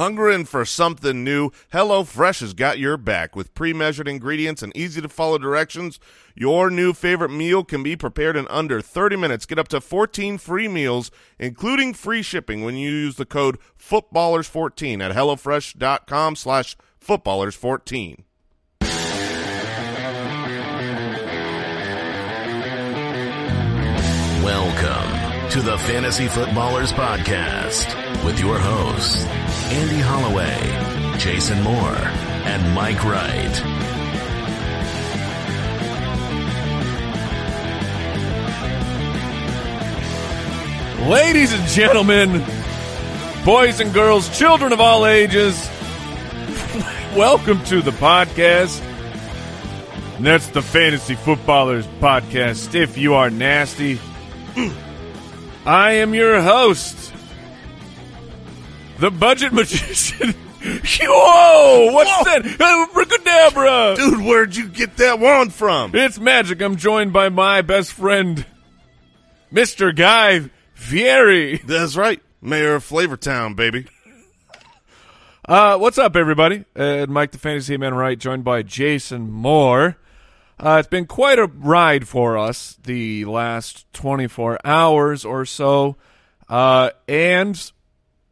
Hungering for something new? HelloFresh has got your back. With pre-measured ingredients and easy-to-follow directions, your new favorite meal can be prepared in under 30 minutes. Get up to 14 free meals, including free shipping, when you use the code FOOTBALLERS14 at HelloFresh.com slash FOOTBALLERS14. To the Fantasy Footballers Podcast with your hosts, Andy Holloway, Jason Moore, and Mike Wright. Ladies and gentlemen, boys and girls, children of all ages, welcome to the podcast. That's the Fantasy Footballers Podcast. If you are nasty, I am your host, the Budget Magician. Whoa! What's Whoa! that? Abracadabra! Dude, where'd you get that wand from? It's magic. I'm joined by my best friend, Mr. Guy Fieri. That's right. Mayor of Flavortown, baby. Uh, what's up, everybody? Uh, Mike the Fantasy Man Wright, joined by Jason Moore. Uh, it's been quite a ride for us the last 24 hours or so, uh, and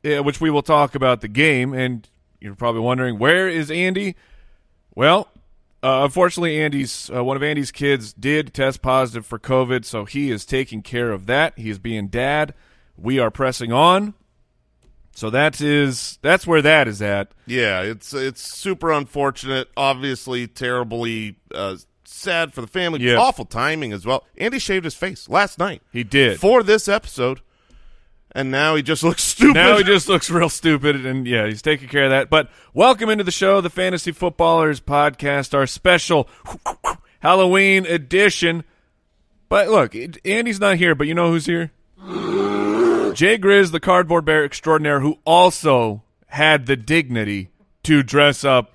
uh, which we will talk about the game. And you're probably wondering, where is Andy? Well, uh, unfortunately, Andy's uh, one of Andy's kids did test positive for COVID, so he is taking care of that. He is being dad. We are pressing on. So that is that's where that is at. Yeah, it's it's super unfortunate. Obviously, terribly uh, sad for the family. Yeah. Awful timing as well. Andy shaved his face last night He did. for this episode, and now he just looks stupid. now he just looks real stupid, and yeah, he's taking care of that. But welcome into the show, the Fantasy Footballers Podcast, our special Halloween edition. But look, Andy's not here, but you know who's here? Jay Grizz, the cardboard bear extraordinaire, who also had the dignity to dress up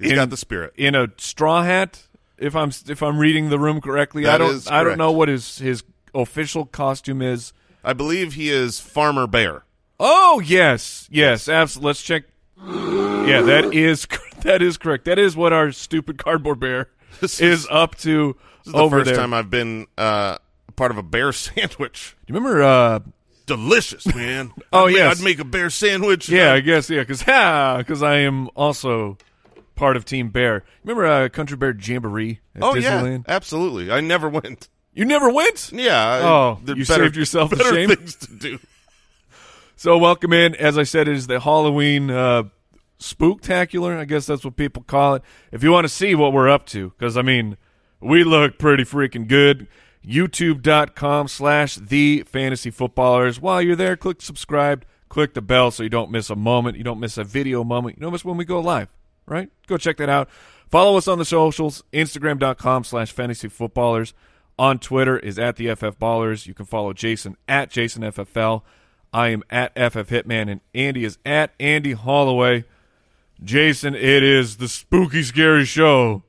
He's in- got the spirit. in a straw hat. If I'm if I'm reading the room correctly, I don't is I don't know what his his official costume is. I believe he is Farmer Bear. Oh yes, yes, absolutely. Let's check. Yeah, that is that is correct. That is what our stupid cardboard bear This is up to This is the first there. time I've been uh, part of a bear sandwich. you remember? Uh, Delicious, man. Oh, yes. I'd make a bear sandwich. yeah, I guess yeah, because ha, because I am also part of Team Bear. Remember uh, Country Bear Jamboree at Oh yeah, absolutely. I never went. You never went. Yeah. Oh, you better- saved yourself the better shame? things to do. So welcome in. As I said, it is the Halloween uh, spooktacular. I guess that's what people call it. If you want to see what we're up to, because I mean, we look pretty freaking good. YouTube.com slash the fantasy footballers. While you're there, click subscribe, click the bell so you don't miss a moment. You don't miss a video moment. You don't miss when we go live, right? Go check that out. Follow us on the socials, Instagram.com slash fantasy footballers. On Twitter is at the FF Ballers. You can follow Jason at JasonFFL. I am at FF Hitman, and Andy is at Andy Holloway. Jason, it is the spooky, scary show.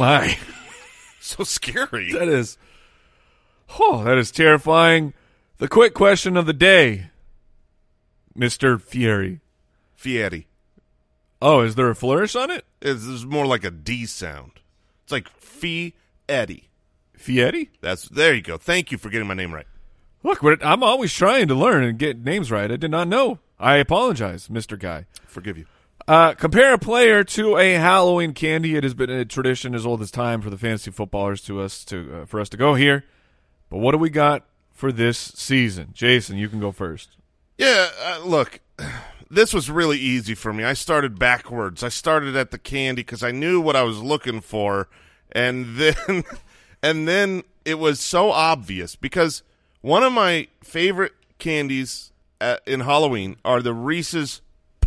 My. So scary. That is, oh, that is terrifying. The quick question of the day, Mister Fieri. Fieri. Oh, is there a flourish on it? It's, it's more like a D sound. It's like Fee Eddie. Fieri? That's there you go. Thank you for getting my name right. Look, I'm always trying to learn and get names right. I did not know. I apologize, Mister Guy. Forgive you. Uh, compare a player to a Halloween candy. It has been a tradition as old as time for the fantasy footballers to us to uh, for us to go here. But what do we got for this season, Jason? You can go first. Yeah, uh, look, this was really easy for me. I started backwards. I started at the candy because I knew what I was looking for, and then and then it was so obvious because one of my favorite candies at, in Halloween are the Reese's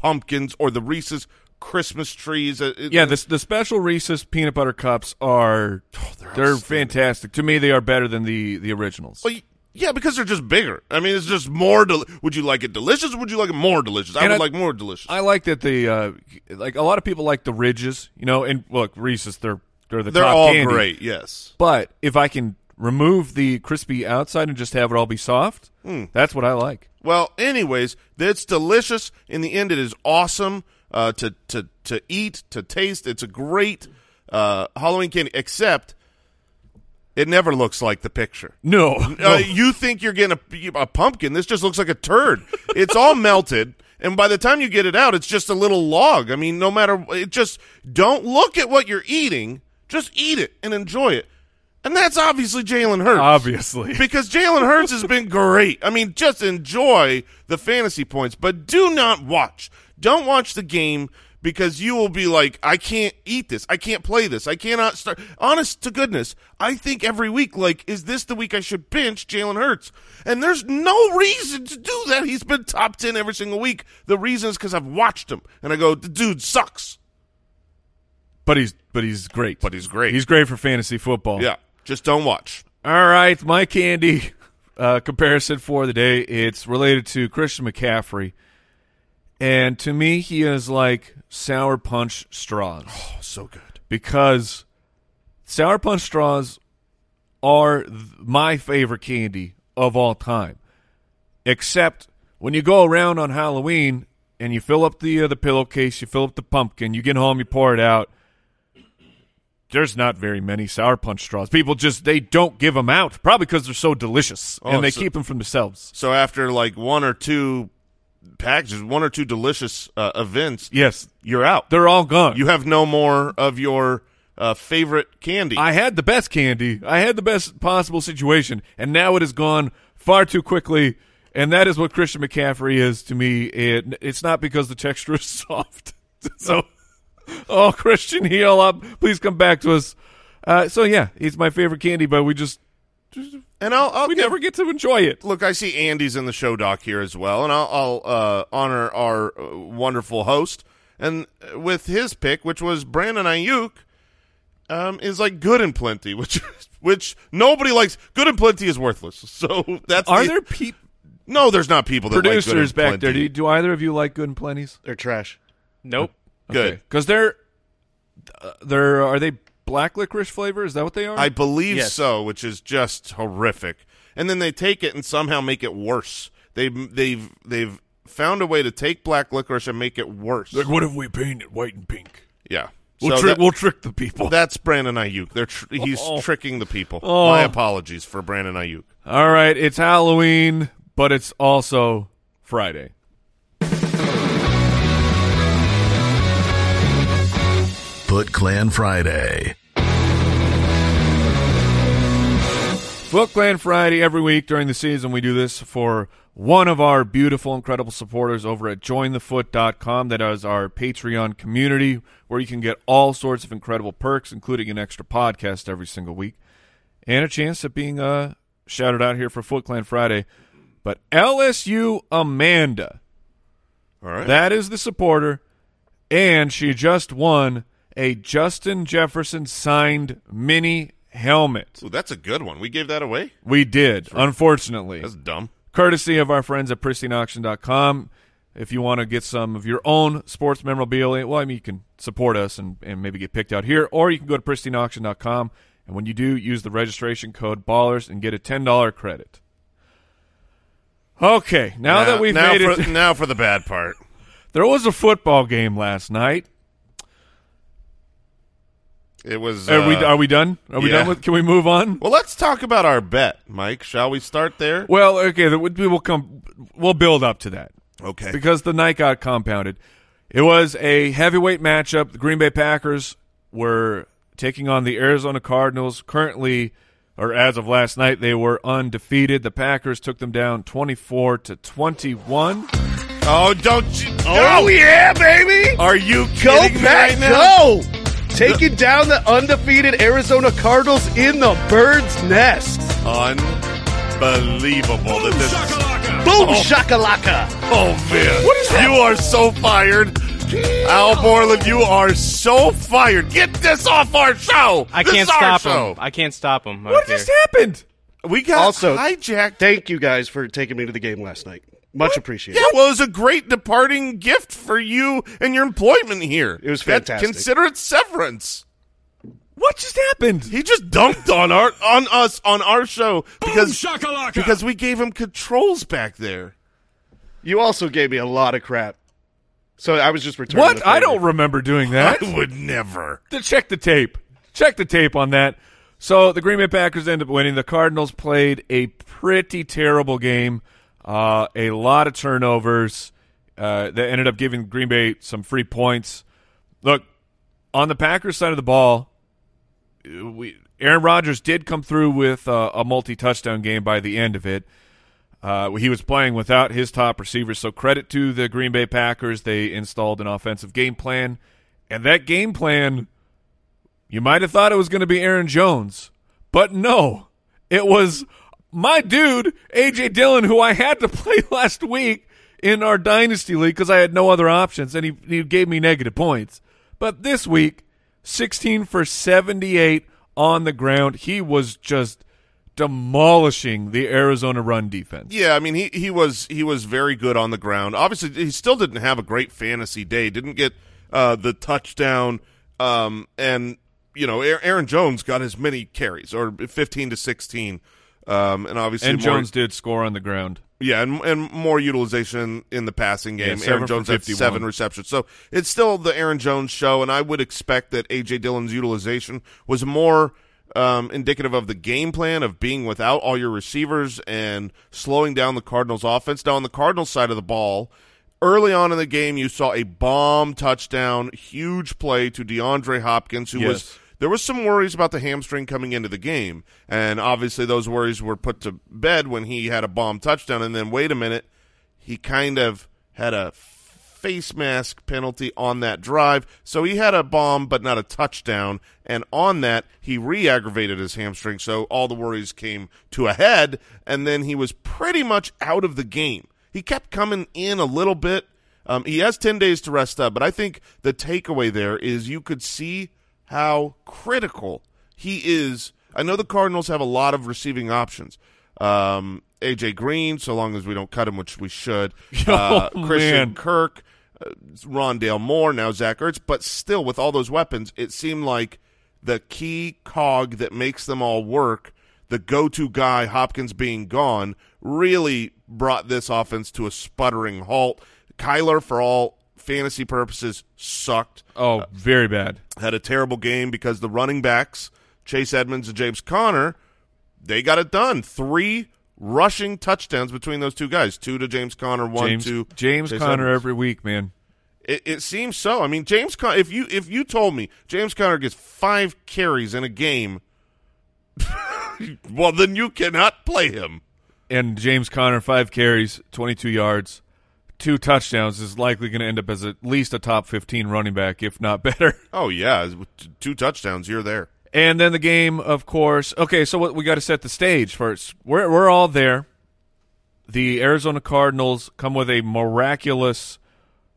pumpkins or the Reese's Christmas trees. Uh, Yeah, the the special Reese's peanut butter cups are they're, fantastic. To me, they are better than the the originals. Well, Yeah, because they're just bigger. I mean, it's just more. Would you like it delicious? or Would you like it more delicious? I And would I- like more delicious. I like that the uh, like a lot of people like the ridges, you know. And look, Reese's they're they're the they're top all candy. great. Yes. But if I can remove the crispy outside and just have it all be soft, Hmm. that's what I like. Well, anyways, it's delicious. In the end, it is awesome uh, to to to eat, to taste. It's a great uh, Halloween candy, except it never looks like the picture. No, Uh, no. you think you're getting a, a pumpkin? This just looks like a turd. It's all melted, and by the time you get it out, it's just a little log. I mean, no matter it, just don't look at what you're eating. Just eat it and enjoy it. And that's obviously Jalen Hurts. obviously. because Jalen Hurts has been great. I mean, just enjoy the fantasy points, but do not watch. Don't watch the game because you will be like, I can't eat this. I can't play this. I cannot start. Honest to goodness, I think every week, like, is this the week I should bench Jalen Hurts? And there's no reason to do that. He's been top 10 every single week. The reason is because I've watched him and I go, the dude sucks. But he's but he's great. But he's great. He's great for fantasy football. Yeah, just don't watch. All right, my candy uh, comparison for the day. It's related to Christian McCaffrey, and to me, he is like sour punch straws Oh, so good. because sour punch straws are my favorite candy of all time. Except when you go around on Halloween and you fill up the uh, the pillowcase, you fill up the pumpkin, you get home, you pour it out. There's not very many sour punch straws. People just they don't give them out, probably because they're so delicious Oh, and they so- keep them for themselves. So after like one or two packages, one or two delicious uh, events, Yes, you're out. they're all gone. You have no more of your uh, favorite candy. I had the best candy. I had the best possible situation, and now it has gone far too quickly. And that is what Christian McCaffrey is to me. It, it's not because the texture is soft. so, oh, Christian, heal up. Please come back to us. Uh, so yeah, he's my favorite candy, but we just and I'll, I'll we give- never get to enjoy it. look. I see Andy's in the show doc here as well, and I'll, I'll uh, honor our uh, wonderful host and with his pick, which was Brandon Aiyuk. Um, is like good and plenty, which which nobody likes. Good and plenty is worthless. So that's Are the- there peop no? There's not people that producers like good and back plenty. there? Do, you- do either of you like Good and Plenty's? They're trash. Nope. Good. because they're uh, they're are they black licorice flavor? Is that what they are? I believe Yes. so, which is just horrific. And then they take it and somehow make it worse. They've they've they've found a way to take black licorice and make it worse. like, what if we paint it white and pink? yeah, We'll So trick. that- we'll trick the people. that's Brandon Aiyuk. They're tr- he's Oh. tricking the people. Oh. My apologies for Brandon Aiyuk. All right, it's Halloween, but it's also Friday. Foot Clan Friday. Foot Clan Friday every week during the season. We do this for one of our beautiful, incredible supporters over at jointhefoot.com. That is our Patreon community where you can get all sorts of incredible perks, including an extra podcast every single week and a chance at being uh, shouted out here for Foot Clan Friday. But LSU Amanda, All right. that is the supporter, and she just won a Justin Jefferson signed mini helmet. Ooh, that's a good one. We gave that away. We did, unfortunately. That's dumb. Courtesy of our friends at pristineauction.com. If you want to get some of your own sports memorabilia, well, I mean, you can support us and, and maybe get picked out here, or you can go to pristineauction.com. And when you do, use the registration code BALLERS and get a $10 credit. Okay, now, that we've now made for, it. now for the bad part. there was a football game last night. It was. Are we uh, are we done? Are we yeah. done with? Can we move on? well, let's talk about our bet, Mike. Shall we start there? Well, okay, the- we will come. We'll build up to that. Okay. because the night got compounded. It was a heavyweight matchup. The Green Bay Packers were taking on the Arizona Cardinals. Currently, or as of last night, they were undefeated. The Packers took them down 24 to 21. Oh, don't you? Oh, yeah, baby! Are you Go kidding me Pack, right now? go! Taking down the undefeated Arizona Cardinals in the bird's nest. Unbelievable that this. Boom oh. shakalaka! Oh man, what is that? You are so fired, Al Borland. You are so fired. Get this off our show. I This can't is our stop show. him. I can't stop him. What just happened? We got Also- hijacked. Thank you guys for taking me to the game last night. Much appreciated. Yeah, well, it was a great departing gift for you and your employment here. It was That- fantastic. Consider it severance. What just happened? He just dunked on our on us on our show because because we gave him controls back there. You also gave me a lot of crap. So I was just returning What? I don't remember doing that. I would never. to check the tape. Check the tape on that. So the Green Bay Packers end up winning. The Cardinals played a pretty terrible game. Uh, a lot of turnovers uh, that ended up giving Green Bay some free points. Look, on the Packers side of the ball, we Aaron Rodgers did come through with uh, a multi-touchdown game by the end of it. Uh, he was playing without his top receivers, so credit to the Green Bay Packers. They installed an offensive game plan, and that game plan, you might have thought it was going to be Aaron Jones, but no, it was my dude AJ Dillon, who I had to play last week in our dynasty league because I had no other options, and he he gave me negative points. But this week, 16 for 78 on the ground. He was just demolishing the Arizona run defense. Yeah, I mean he he was he was very good on the ground. Obviously, he still didn't have a great fantasy day. Didn't get uh, the touchdown, um, and you know Aaron Jones got as many carries or fifteen to sixteen, um, and obviously And more, Jones did score on the ground. Yeah, and, and more utilization in the passing game. Yeah, Aaron Jones had seven receptions. So it's still the Aaron Jones show, and I would expect that A.J. Dillon's utilization was more um, indicative of the game plan of being without all your receivers and slowing down the Cardinals' offense. Now, on the Cardinals side of the ball, early on in the game, you saw a bomb touchdown, huge play to DeAndre Hopkins, who was Yes. There was some worries about the hamstring coming into the game, and obviously those worries were put to bed when he had a bomb touchdown. And then wait a minute, he kind of had a face mask penalty on that drive, so he had a bomb but not a touchdown. And on that, he re-aggravated his hamstring, so all the worries came to a head, and then he was pretty much out of the game. He kept coming in a little bit. Um, he has 10 days to rest up, but I think the takeaway there is you could see how critical he is. I know the Cardinals have a lot of receiving options. Um, AJ Green, so long as we don't cut him, which we should. Uh, Oh, Christian man. Kirk, uh, Rondale Moore, now Zach Ertz. But still, with all those weapons, it seemed like the key cog that makes them all work, the go-to guy, Hopkins being gone, really brought this offense to a sputtering halt. Kyler, for all fantasy purposes, sucked Oh, uh, very bad. had a terrible game because the running backs, Chase Edmonds and James Conner, they got it done. Three rushing touchdowns between those two guys. Two to James Conner, one James, to James Chase Conner Edmonds. every week, man. It, it seems so. I mean, James Conner. If you if you told me James Conner gets five carries in a game, well, then you cannot play him. And James Conner, five carries, 22 yards, two touchdowns, is likely going to end up as at least a top 15 running back, if not better. Oh yeah, two touchdowns, you're there. And then the game, of course. Okay, so what, we got to set the stage first. We're we're all there. The Arizona Cardinals come with a miraculous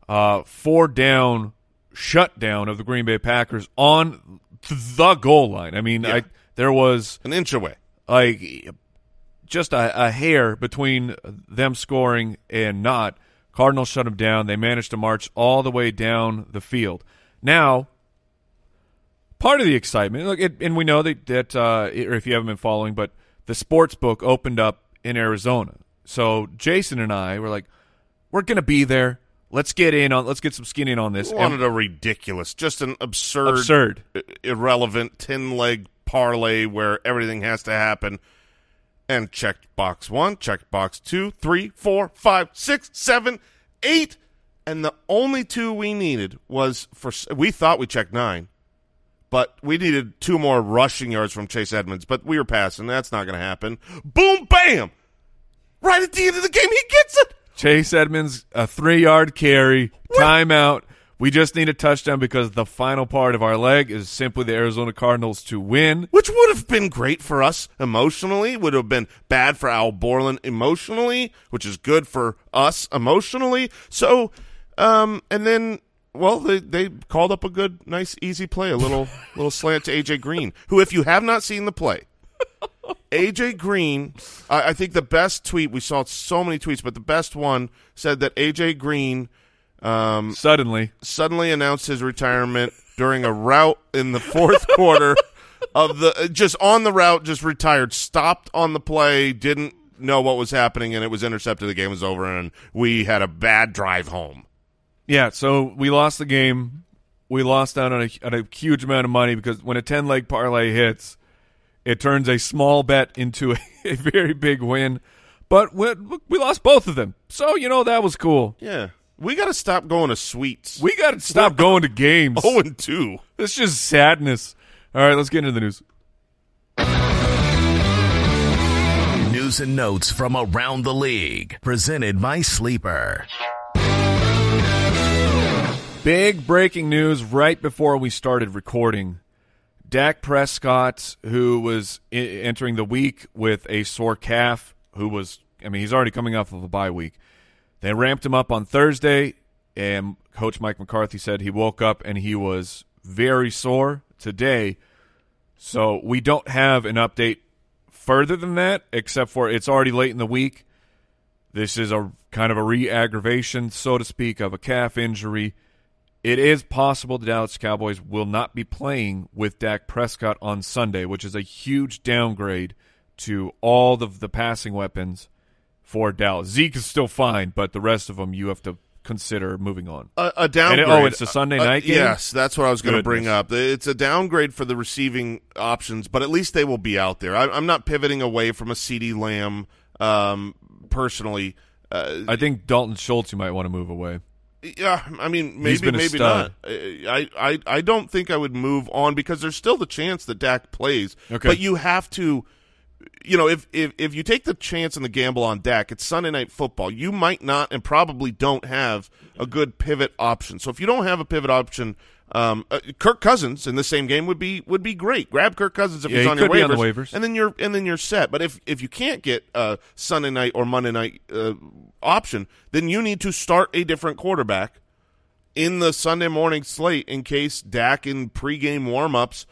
uh, four down shutdown of the Green Bay Packers on the goal line. I mean, Yeah. I, there was An inch away. like just a, a hair between them scoring and not. Cardinals shut them down. They managed to march all the way down the field. Now, part of the excitement, look, it, and we know that, that uh, or if you haven't been following, but the sports book opened up in Arizona. So Jason and I were like, we're going to be there. Let's get in on. Let's get some skin in on this. And- Wanted a ridiculous, just an absurd, absurd. irrelevant ten leg parlay where everything has to happen. And checked box one, checked box two, three, four, five, six, seven, eight, and the only two we needed was for we thought we checked nine, but we needed two more rushing yards from Chase Edmonds, but we were passing. That's not going to happen. Boom, bam! Right at the end of the game, he gets it. Chase Edmonds, a three yard carry, timeout. We just need a touchdown because the final part of our leg is simply the Arizona Cardinals to win. which would have been great for us emotionally, would have been bad for Al Borland emotionally, which is good for us emotionally. So, um, and then, well, they they called up a good, nice, easy play, a little little slant to AJ Green, who, if you have not seen the play, AJ Green, I, I think the best tweet we saw so many tweets, but the best one said that AJ Green um, Suddenly, suddenly announced his retirement during a route in the fourth quarter of the just on the route, just retired, stopped on the play, didn't know what was happening, and it was intercepted. The game was over, and we had a bad drive home. yeah. So we lost the game. We lost out on a, on a huge amount of money because when a ten leg parlay hits, it turns a small bet into a, a very big win. But we, we lost both of them, so you know that was cool. Yeah, we got to stop going to sweets. We got to stop going to games. oh and two. It's just sadness. All right, let's get into the news. News and notes from around the league. Presented by Sleeper. Big breaking news right before we started recording. Dak Prescott, who was entering the week with a sore calf, who was, I mean, he's already coming off of a bye week. They ramped him up on Thursday, and Coach Mike McCarthy said he woke up and he was very sore today. So we don't have an update further than that, except for it's already late in the week. This is a kind of a re aggravation, so to speak, of a calf injury. It is possible the Dallas Cowboys will not be playing with Dak Prescott on Sunday, which is a huge downgrade to all of the passing weapons for Dallas. Zeke is still fine, but the rest of them you have to consider moving on. A, a downgrade. And it- oh, it's a Sunday Uh, night game? Yes, that's what I was going to bring up. It's a downgrade for the receiving options, but at least they will be out there. I, I'm not pivoting away from a CeeDee Lamb um, personally. Uh, I think Dalton Schultz you might want to move away. yeah, I mean, maybe, maybe not. I, I, I don't think I would move on because there's still the chance that Dak plays. Okay. But you have to, you know, if, if if you take the chance and the gamble on Dak, it's Sunday night football. You might not and probably don't have a good pivot option. So if you don't have a pivot option, um, uh, Kirk Cousins in the same game would be would be great. Grab Kirk Cousins if Yeah, he's he on your could waivers, on waivers. and then you're and then you're set. But if if you can't get a Sunday night or Monday night uh, option, then you need to start a different quarterback in the Sunday morning slate in case Dak in pregame warmups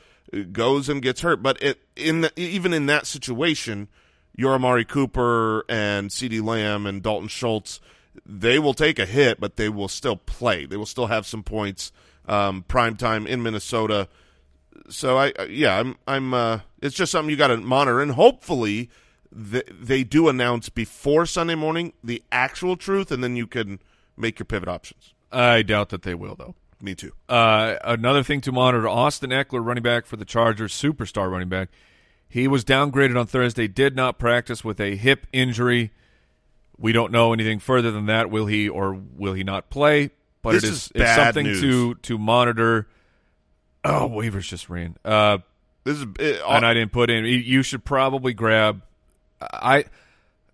goes and gets hurt. But it, in the, even in that situation, your Amari Cooper and CeeDee Lamb and Dalton Schultz, they will take a hit, but they will still play. They will still have some points. Um, prime time in Minnesota. So I, yeah, I'm, I'm. Uh, it's just something you got to monitor, and hopefully, th- they do announce before Sunday morning the actual truth, and then you can make your pivot options. I doubt that they will though. Me too. Uh, another thing to monitor: Austin Ekeler, running back for the Chargers, superstar running back. He was downgraded on Thursday. Did not practice with a hip injury. We don't know anything further than that. Will he or will he not play? But This it is is it's something news. to to monitor. Oh, waivers just ran. Uh, This is it, and I didn't put in. You- You should probably grab. I.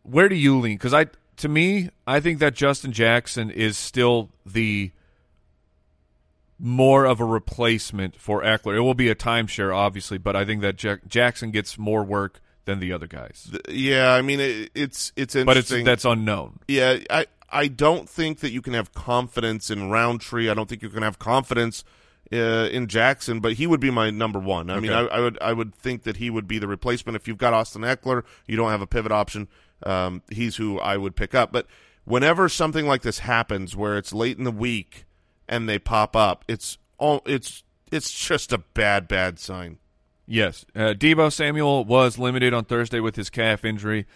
Where do you lean? Because I, to me, I think that Justin Jackson is still the more of a replacement for Ekeler. It will be a timeshare, obviously, but I think that Jack- Jackson gets more work than the other guys. yeah. I mean, it, it's it's But it's interesting. that's unknown. yeah. I I don't think that you can have confidence in Rountree. I don't think you can have confidence uh, in Jackson. But he would be my number one. I mean, I, I would I would think that he would be the replacement if you've got Austin Ekeler. You don't have a pivot option. Um, he's who I would pick up. But whenever something like this happens, where it's late in the week and they pop up, it's all it's it's just a bad bad sign. Yes, uh, Deebo Samuel was limited on Thursday with his calf injury.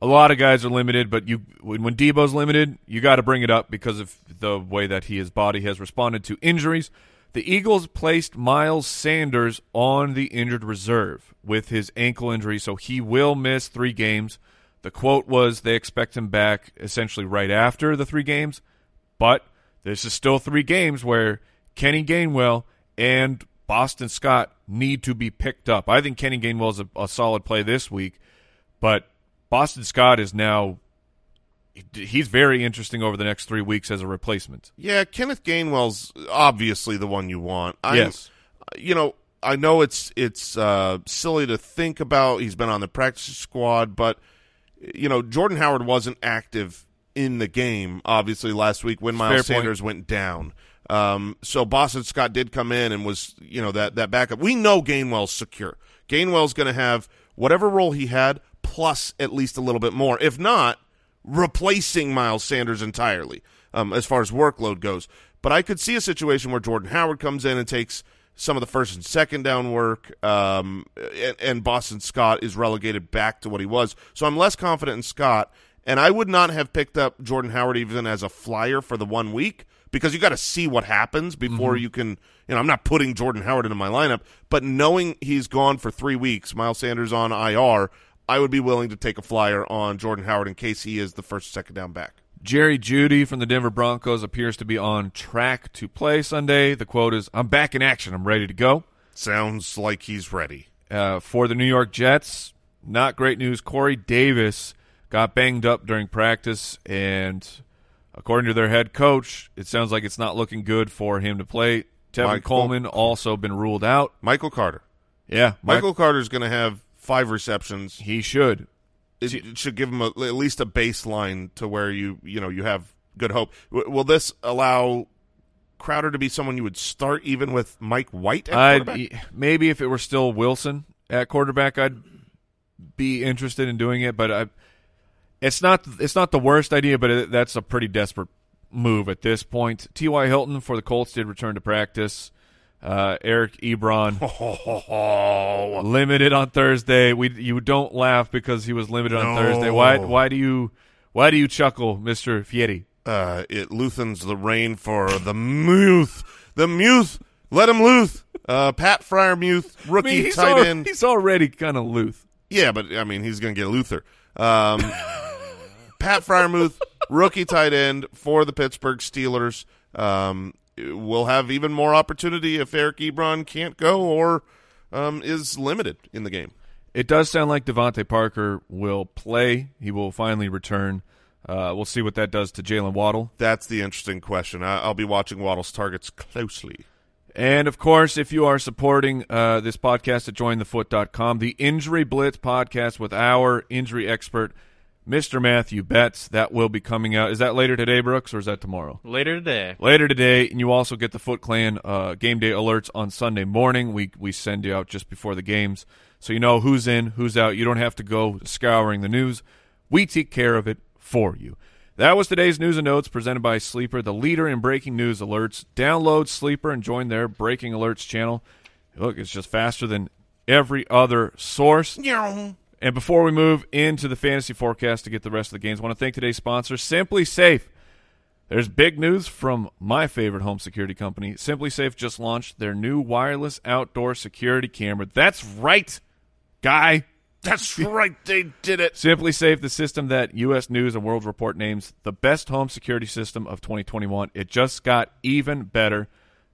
A lot of guys are limited, but you when, Deebo's limited, you got to bring it up because of the way that he, his body has responded to injuries. The Eagles placed Miles Sanders on the injured reserve with his ankle injury, so he will miss three games. The quote was they expect him back essentially right after the three games, but this is still three games where Kenny Gainwell and Boston Scott need to be picked up. I think Kenny Gainwell is a, a solid play this week, but Boston Scott is now he's very interesting over the next three weeks as a replacement. Yeah, Kenneth Gainwell's obviously the one you want. I'm, Yes. you know, I know it's it's uh, silly to think about. He's been on the practice squad, but you know, Jordan Howard wasn't active in the game. Obviously, last week when Miles Fair point. Sanders went down. Um, so Boston Scott did come in and was you know that that backup. We know Gainwell's secure. Gainwell's going to have whatever role he had, plus at least a little bit more. If not, replacing Miles Sanders entirely um, as far as workload goes. But I could see a situation where Jordan Howard comes in and takes some of the first and second down work, um, and, and Boston Scott is relegated back to what he was. So I'm less confident in Scott, and I would not have picked up Jordan Howard even as a flyer for the one week because you got to see what happens before you can. You know, I'm not putting Jordan Howard into my lineup, but knowing he's gone for three weeks, Miles Sanders on IR, I would be willing to take a flyer on Jordan Howard in case he is the first second down back. Jerry Jeudy from the Denver Broncos appears to be on track to play Sunday. The quote is, I'm back in action. I'm ready to go. Sounds like he's ready. Uh, for the New York Jets, not great news. Corey Davis got banged up during practice, and according to their head coach, it sounds like it's not looking good for him to play. Tevin Mike- Coleman also been ruled out. Michael Carter. Yeah, Mike- Michael Carter's going to have five receptions. he should. It, it should give him a, at least a baseline to where you you know you have good hope. W- will this allow Crowder to be someone you would start even with Mike White at I'd, quarterback? maybe if it were still Wilson at quarterback, I'd be interested in doing it. But I, it's not it's not the worst idea, but it, that's a pretty desperate move at this point. T.Y. Hilton for the Colts did return to practice. Uh, Eric Ebron limited on Thursday. We you don't laugh because he was limited on Thursday. Why why do you why do you chuckle, Mister Fieri? Uh, it loosens the rein for the Muth. The Muth. Let him Luth. Uh, Pat Freiermuth, I rookie mean, he's, tight al- end. he's already kind of loose. Yeah, but I mean, he's going to get Luther. Um, Pat Freiermuth, rookie tight end for the Pittsburgh Steelers. Um, will have even more opportunity if Eric Ebron can't go or um, is limited in the game. It does sound like DeVante Parker will play. He will finally return. Uh, we'll see what that does to Jaylen Waddle. That's the interesting question. I- I'll be watching Waddle's targets closely. And of course, if you are supporting uh, this podcast at jointhefoot.com, the Injury Blitz podcast with our injury expert, Mr. Matthew Betts, that will be coming out. Is that later today, Brooks, or is that tomorrow? Later today. Later today, and you also get the Foot Clan uh, game day alerts on Sunday morning. We we send you out just before the games, so you know who's in, who's out. You don't have to go scouring the news. We take care of it for you. That was today's news and notes presented by Sleeper, the leader in breaking news alerts. Download Sleeper and join their breaking alerts channel. Look, it's just faster than every other source. And before we move into the fantasy forecast to get the rest of the games, I want to thank today's sponsor, SimpliSafe. There's big news from my favorite home security company. SimpliSafe just launched their new wireless outdoor security camera. That's right, guy. That's right. They did it. Simply Safe, the system that U.S. News and World Report names the best home security system of 2021. It just got even better.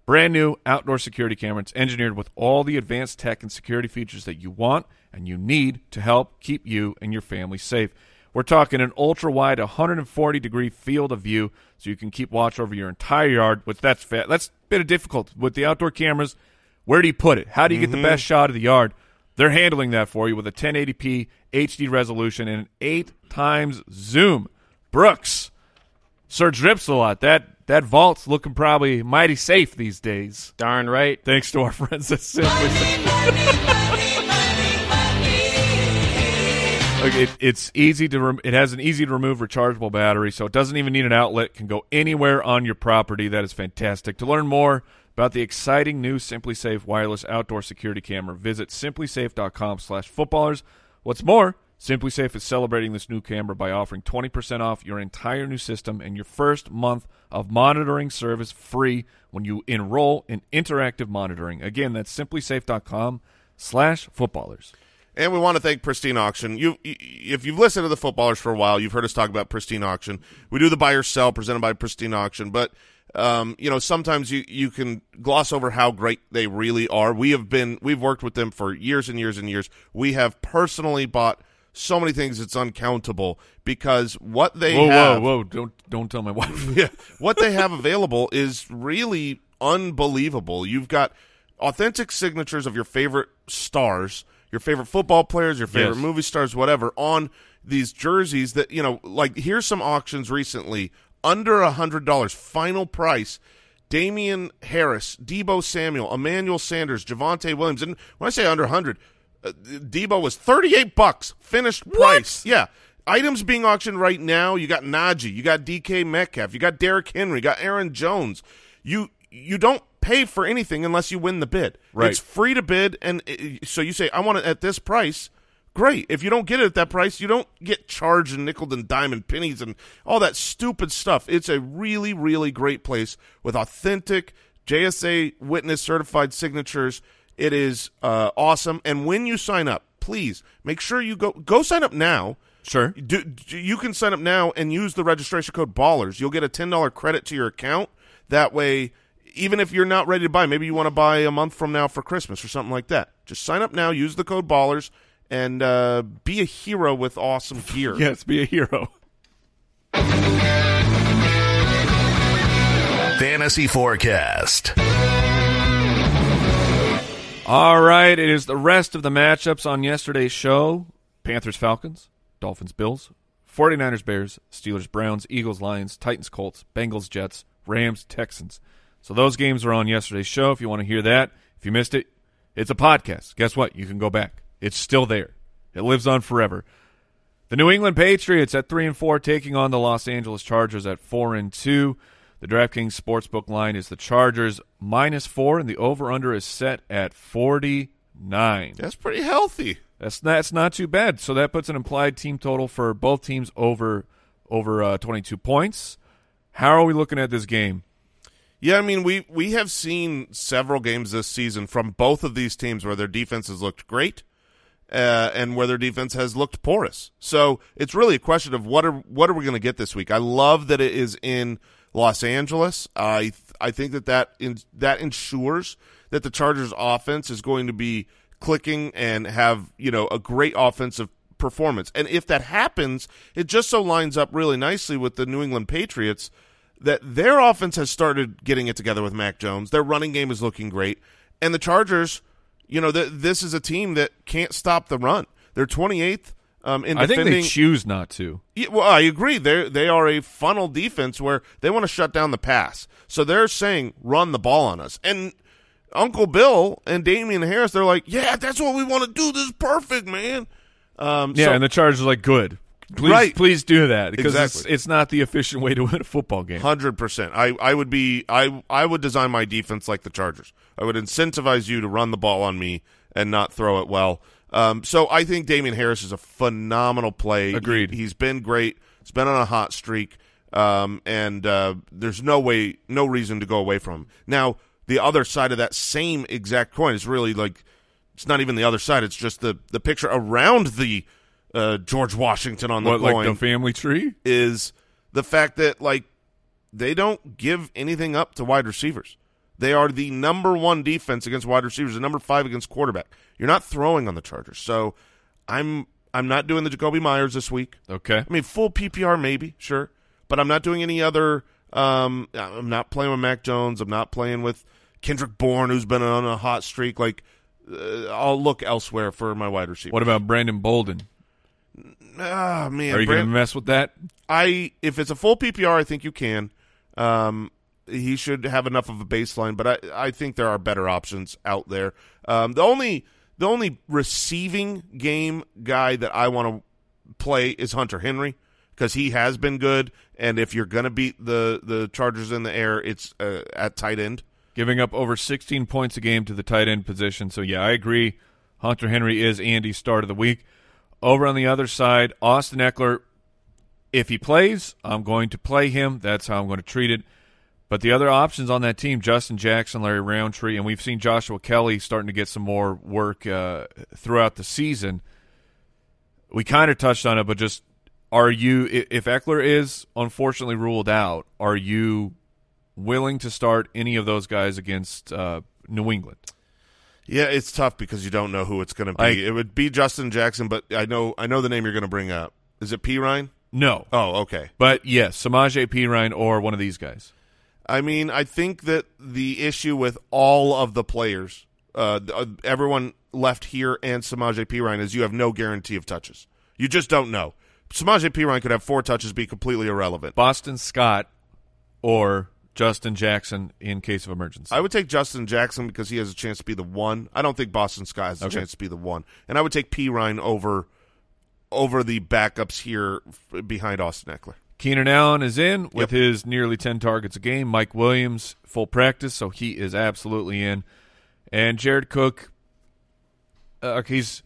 Brand new outdoor security camera. It's engineered with all the advanced tech and security features that you want and you need to help keep you and your family safe. We're talking an ultra wide 140 degree field of view so you can keep watch over your entire yard, which that's fa- that's a bit of difficult with the outdoor cameras. Where do you put it? How do you get the best mm-hmm. shot of the yard? They're handling that for you with a 1080p HD resolution and an 8 times zoom. Brooks, Serge rips a lot. That that vault's looking probably mighty safe these days. Darn right. Thanks to our friends at Simply it, it's easy to it has an easy to remove rechargeable battery, so it doesn't even need an outlet. Can go anywhere on your property. That is fantastic. To learn more about the exciting new SimpliSafe wireless outdoor security camera, visit simplisafe.com/footballers. What's more, SimpliSafe is celebrating this new camera by offering 20% off your entire new system and your first month of monitoring service free when you enroll in interactive monitoring. Again, that's simplisafe.com/footballers. And we want to thank Pristine Auction. You, if you've listened to the footballers for a while, you've heard us talk about Pristine Auction. We do the buy or sell presented by Pristine Auction, but um, you know sometimes you you can gloss over how great they really are. We have been we've worked with them for years and years and years. We have personally bought so many things it's uncountable because what they Whoa, have whoa, whoa! Don't don't tell my wife. yeah, what they have available is really unbelievable. You've got authentic signatures of your favorite stars, your favorite football players, your favorite Yes. movie stars, whatever, on these jerseys that, you know, like here's some auctions recently under a hundred dollars, final price. Damien Harris, Deebo Samuel, Emmanuel Sanders, Javonte Williams, and when I say under 100, Uh, Deebo was 38 bucks, finished price. Yeah. Items being auctioned right now, you got Najee, you got DK Metcalf, you got Derrick Henry, you got Aaron Jones. You you don't pay for anything unless you win the bid. Right. It's free to bid and uh, so you say I want it at this price. Great. If you don't get it at that price, you don't get charged in nickel and dime pennies and all that stupid stuff. It's a really, really great place with authentic JSA witness certified signatures. It is uh, awesome. And when you sign up, please make sure you go go sign up now. Sure. Do, do- you can sign up now and use the registration code Ballers. You'll get a ten dollar credit to your account. That way, even if you're not ready to buy, maybe you want to buy a month from now for Christmas or something like that. Just sign up now. Use the code Ballers and uh, be a hero with awesome gear. Yes, be a hero. Fantasy Forecast. All right, it is the rest of the matchups on yesterday's show. Panthers Falcons, Dolphins Bills, 49ers Bears, Steelers Browns, Eagles Lions, Titans Colts, Bengals Jets, Rams Texans. So those games were on yesterday's show if you want to hear that. If you missed it, it's a podcast. Guess what? You can go back. It's still there. It lives on forever. The New England Patriots at 3 and 4 taking on the Los Angeles Chargers at 4 and 2. The DraftKings Sportsbook line is the Chargers minus 4 and the over under is set at 49. That's pretty healthy. That's that's not too bad. So that puts an implied team total for both teams over over uh, 22 points. How are we looking at this game? Yeah, I mean we we have seen several games this season from both of these teams where their defense has looked great, uh, and where their defense has looked porous. So it's really a question of what are what are we going to get this week? I love that it is in Los Angeles. I I think that that in, that ensures that the Chargers offense is going to be clicking and have you know a great offensive performance. And if that happens, it just so lines up really nicely with the New England Patriots that their offense has started getting it together with Mac Jones. Their running game is looking great, and the Chargers, you know, th- this is a team that can't stop the run. They're 28th um, in I think they choose not to. Yeah, well, I agree. They they are a funnel defense where they want to shut down the pass. So they're saying run the ball on us. And Uncle Bill and Damien Harris, they're like, yeah, that's what we want to do. This is perfect, man. Um, Yeah, so- and the Chargers are like, good. Please, Right. please do that because it's, Exactly. it's not the efficient way to win a football game. Hundred percent. I I would be I I would design my defense like the Chargers. I would incentivize you to run the ball on me and not throw it well. Um, so I think Damien Harris is a phenomenal play. Agreed. He, has been great. He's been on a hot streak, um, and uh, there's no way, no reason to go away from him. Now the other side of that same exact coin is really like it's not even the other side. It's just the the picture around the uh, George Washington on the What, coin like the family tree? is the fact that like they don't give anything up to wide receivers. They are the number one defense against wide receivers, the number five against quarterback. You're not throwing on the Chargers, so I'm I'm not doing the Jakobi Meyers this week. Okay. I mean, full PPR maybe, sure, but I'm not doing any other. Um, I'm not playing with Mac Jones. I'm not playing with Kendrick Bourne, who's been on a hot streak. Like, uh, I'll look elsewhere for my wide receiver. What about Brandon Bolden? Ah, man, Are you Brand- going to mess with that? I if it's a full PPR, I think you can. Um, he should have enough of a baseline, but I I think there are better options out there. Um, the only the only receiving game guy that I want to play is Hunter Henry because he has been good, and if you're gonna beat the the Chargers in the air, it's uh, at tight end. Giving up over 16 points a game to the tight end position. So, yeah, I agree. Hunter Henry is Andy's start of the week. Over on the other side, Austin Ekeler, if he plays, I'm going to play him. That's how I'm going to treat it. But the other options on that team, Justin Jackson, Larry Rountree, and we've seen Joshua Kelly starting to get some more work uh, throughout the season. We kind of touched on it, but just are you, if Ekeler is unfortunately ruled out, are you willing to start any of those guys against uh, New England? Yeah, it's tough because you don't know who it's going to be. Like- it would be Justin Jackson, but I know I know the name you're going to bring up. Is it P Ryan? No. Oh, okay. But yes, Samaje Perine or one of these guys. I mean, I think that the issue with all of the players, uh, uh, everyone left here and Samaje Perine is you have no guarantee of touches. You just don't know. Samaje Perine could have four touches, be completely irrelevant. Boston Scott or Justin Jackson in case of emergency. I would take Justin Jackson because he has a chance to be the one. I don't think Boston Scott has a Okay. chance to be the one, and I would take P Ryan over over the backups here behind Austin Ekeler. Keenan Allen is in with Yep. his nearly 10 targets a game. Mike Williams, full practice, so he is absolutely in. And Jared Cook, uh, he's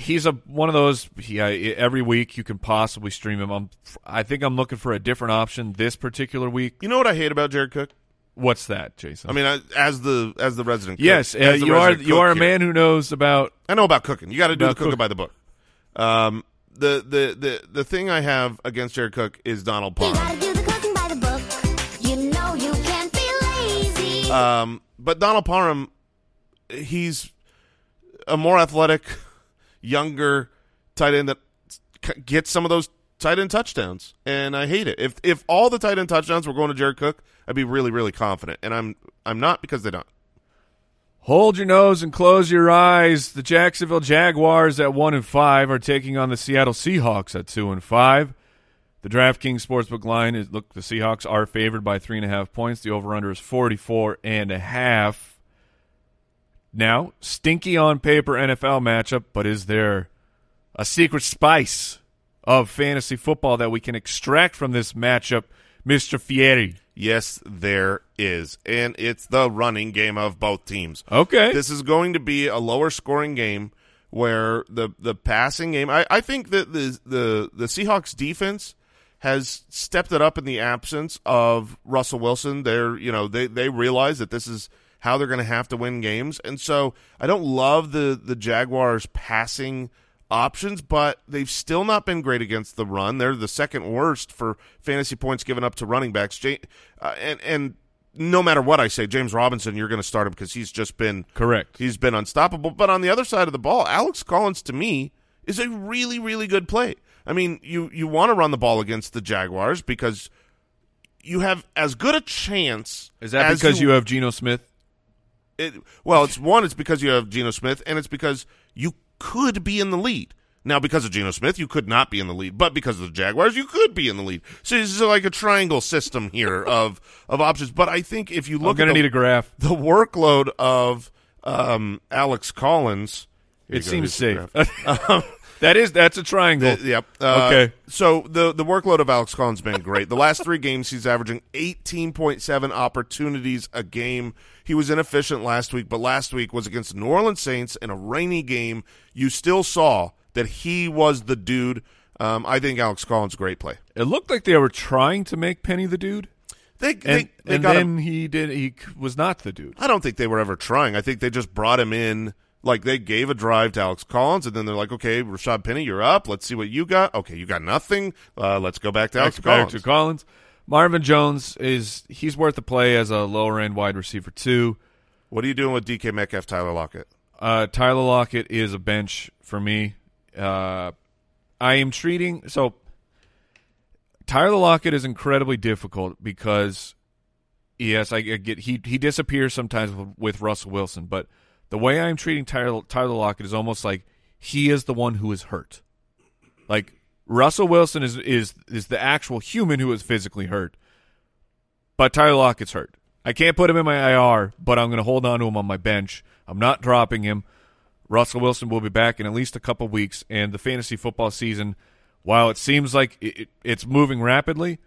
he's a one of those. He, I, every week you can possibly stream him. I'm, I think I'm looking for a different option this particular week. You know what I hate about Jared Cook? What's that, Jason? I mean, I, as the as the resident, cook- yes, uh, as the you are resident you are a here. man who knows about. I know about cooking. You got to do the cooking cook- by the book. Um, the, the the the thing I have against Jared Cook is Donald Parham. You gotta do the cooking by the book. You know you can't be lazy. Um, but Donald Parham, he's a more athletic, younger tight end that gets some of those tight end touchdowns, and I hate it. If if all the tight end touchdowns were going to Jared Cook, I'd be really really confident, and I'm I'm not because they don't. Hold your nose and close your eyes. The Jacksonville Jaguars at one and five are taking on the Seattle Seahawks at two and five. The DraftKings Sportsbook line is look. The Seahawks are favored by three and a half points. The over/under is forty-four and a half. Now, stinky on paper NFL matchup, but is there a secret spice of fantasy football that we can extract from this matchup, Mister Fieri? Yes, there is, and it's the running game of both teams. Okay, This is going to be a lower scoring game where the the passing game. I, I think that the the the Seahawks defense has stepped it up in the absence of Russell Wilson. They're you know they they realize that this is how they're going to have to win games, and so I don't love the the Jaguars passing options, but they've still not been great against the run. They're the second worst for fantasy points given up to running backs. Uh, and and no matter what I say, James Robinson, you're going to start him because he's just been correct. He's been unstoppable. But on the other side of the ball, Alex Collins to me is a really, really good play. I mean, you you want to run the ball against the Jaguars because you have as good a chance. Is that as because you have Geno Smith? It, well, it's one, it's because you have Geno Smith, and it's because you could be in the lead. Now, because of Geno Smith, you could not be in the lead, but because of the Jaguars, you could be in the lead. So this is like a triangle system here of of options. But I think if you look, I'm going at to the, need a graph. the workload of um, Alex Collins, Here It seems safe. graph. that is that's a triangle. The- yep. Uh, Okay. So the the workload of Alex Collins has been great. The last three games, he's averaging eighteen point seven opportunities a game. He was inefficient last week, but last week was against New Orleans Saints in a rainy game. You still saw that he was the dude. Um, I think Alex Collins great play. It looked like they were trying to make Penny the dude, They and they, they and got then him. he did. He was not the dude. I don't think they were ever trying. I think they just brought him in. Like they gave a drive to Alex Collins, and then they're like, "Okay, Rashaad Penny, you're up. Let's see what you got. Okay, you got nothing. Uh, let's go back to Alex Back back Collins." to Collins. Marvin Jones is he's worth a play as a lower end wide receiver too. What are you doing with DK Metcalf, Tyler Lockett? Uh, Tyler Lockett is a bench for me. Uh, I am treating so. Tyler Lockett is incredibly difficult because, yes, I, I get he he disappears sometimes with, with Russell Wilson, but the way I'm treating Tyler Tyler Lockett is almost like he is the one who is hurt. Like Russell Wilson is is is the actual human who is physically hurt, but Tyler Lockett's hurt. I can't put him in my IR, but I'm going to hold on to him on my bench. I'm not dropping him. Russell Wilson will be back in at least a couple weeks, and the fantasy football season, while it seems like it, it, it's moving rapidly,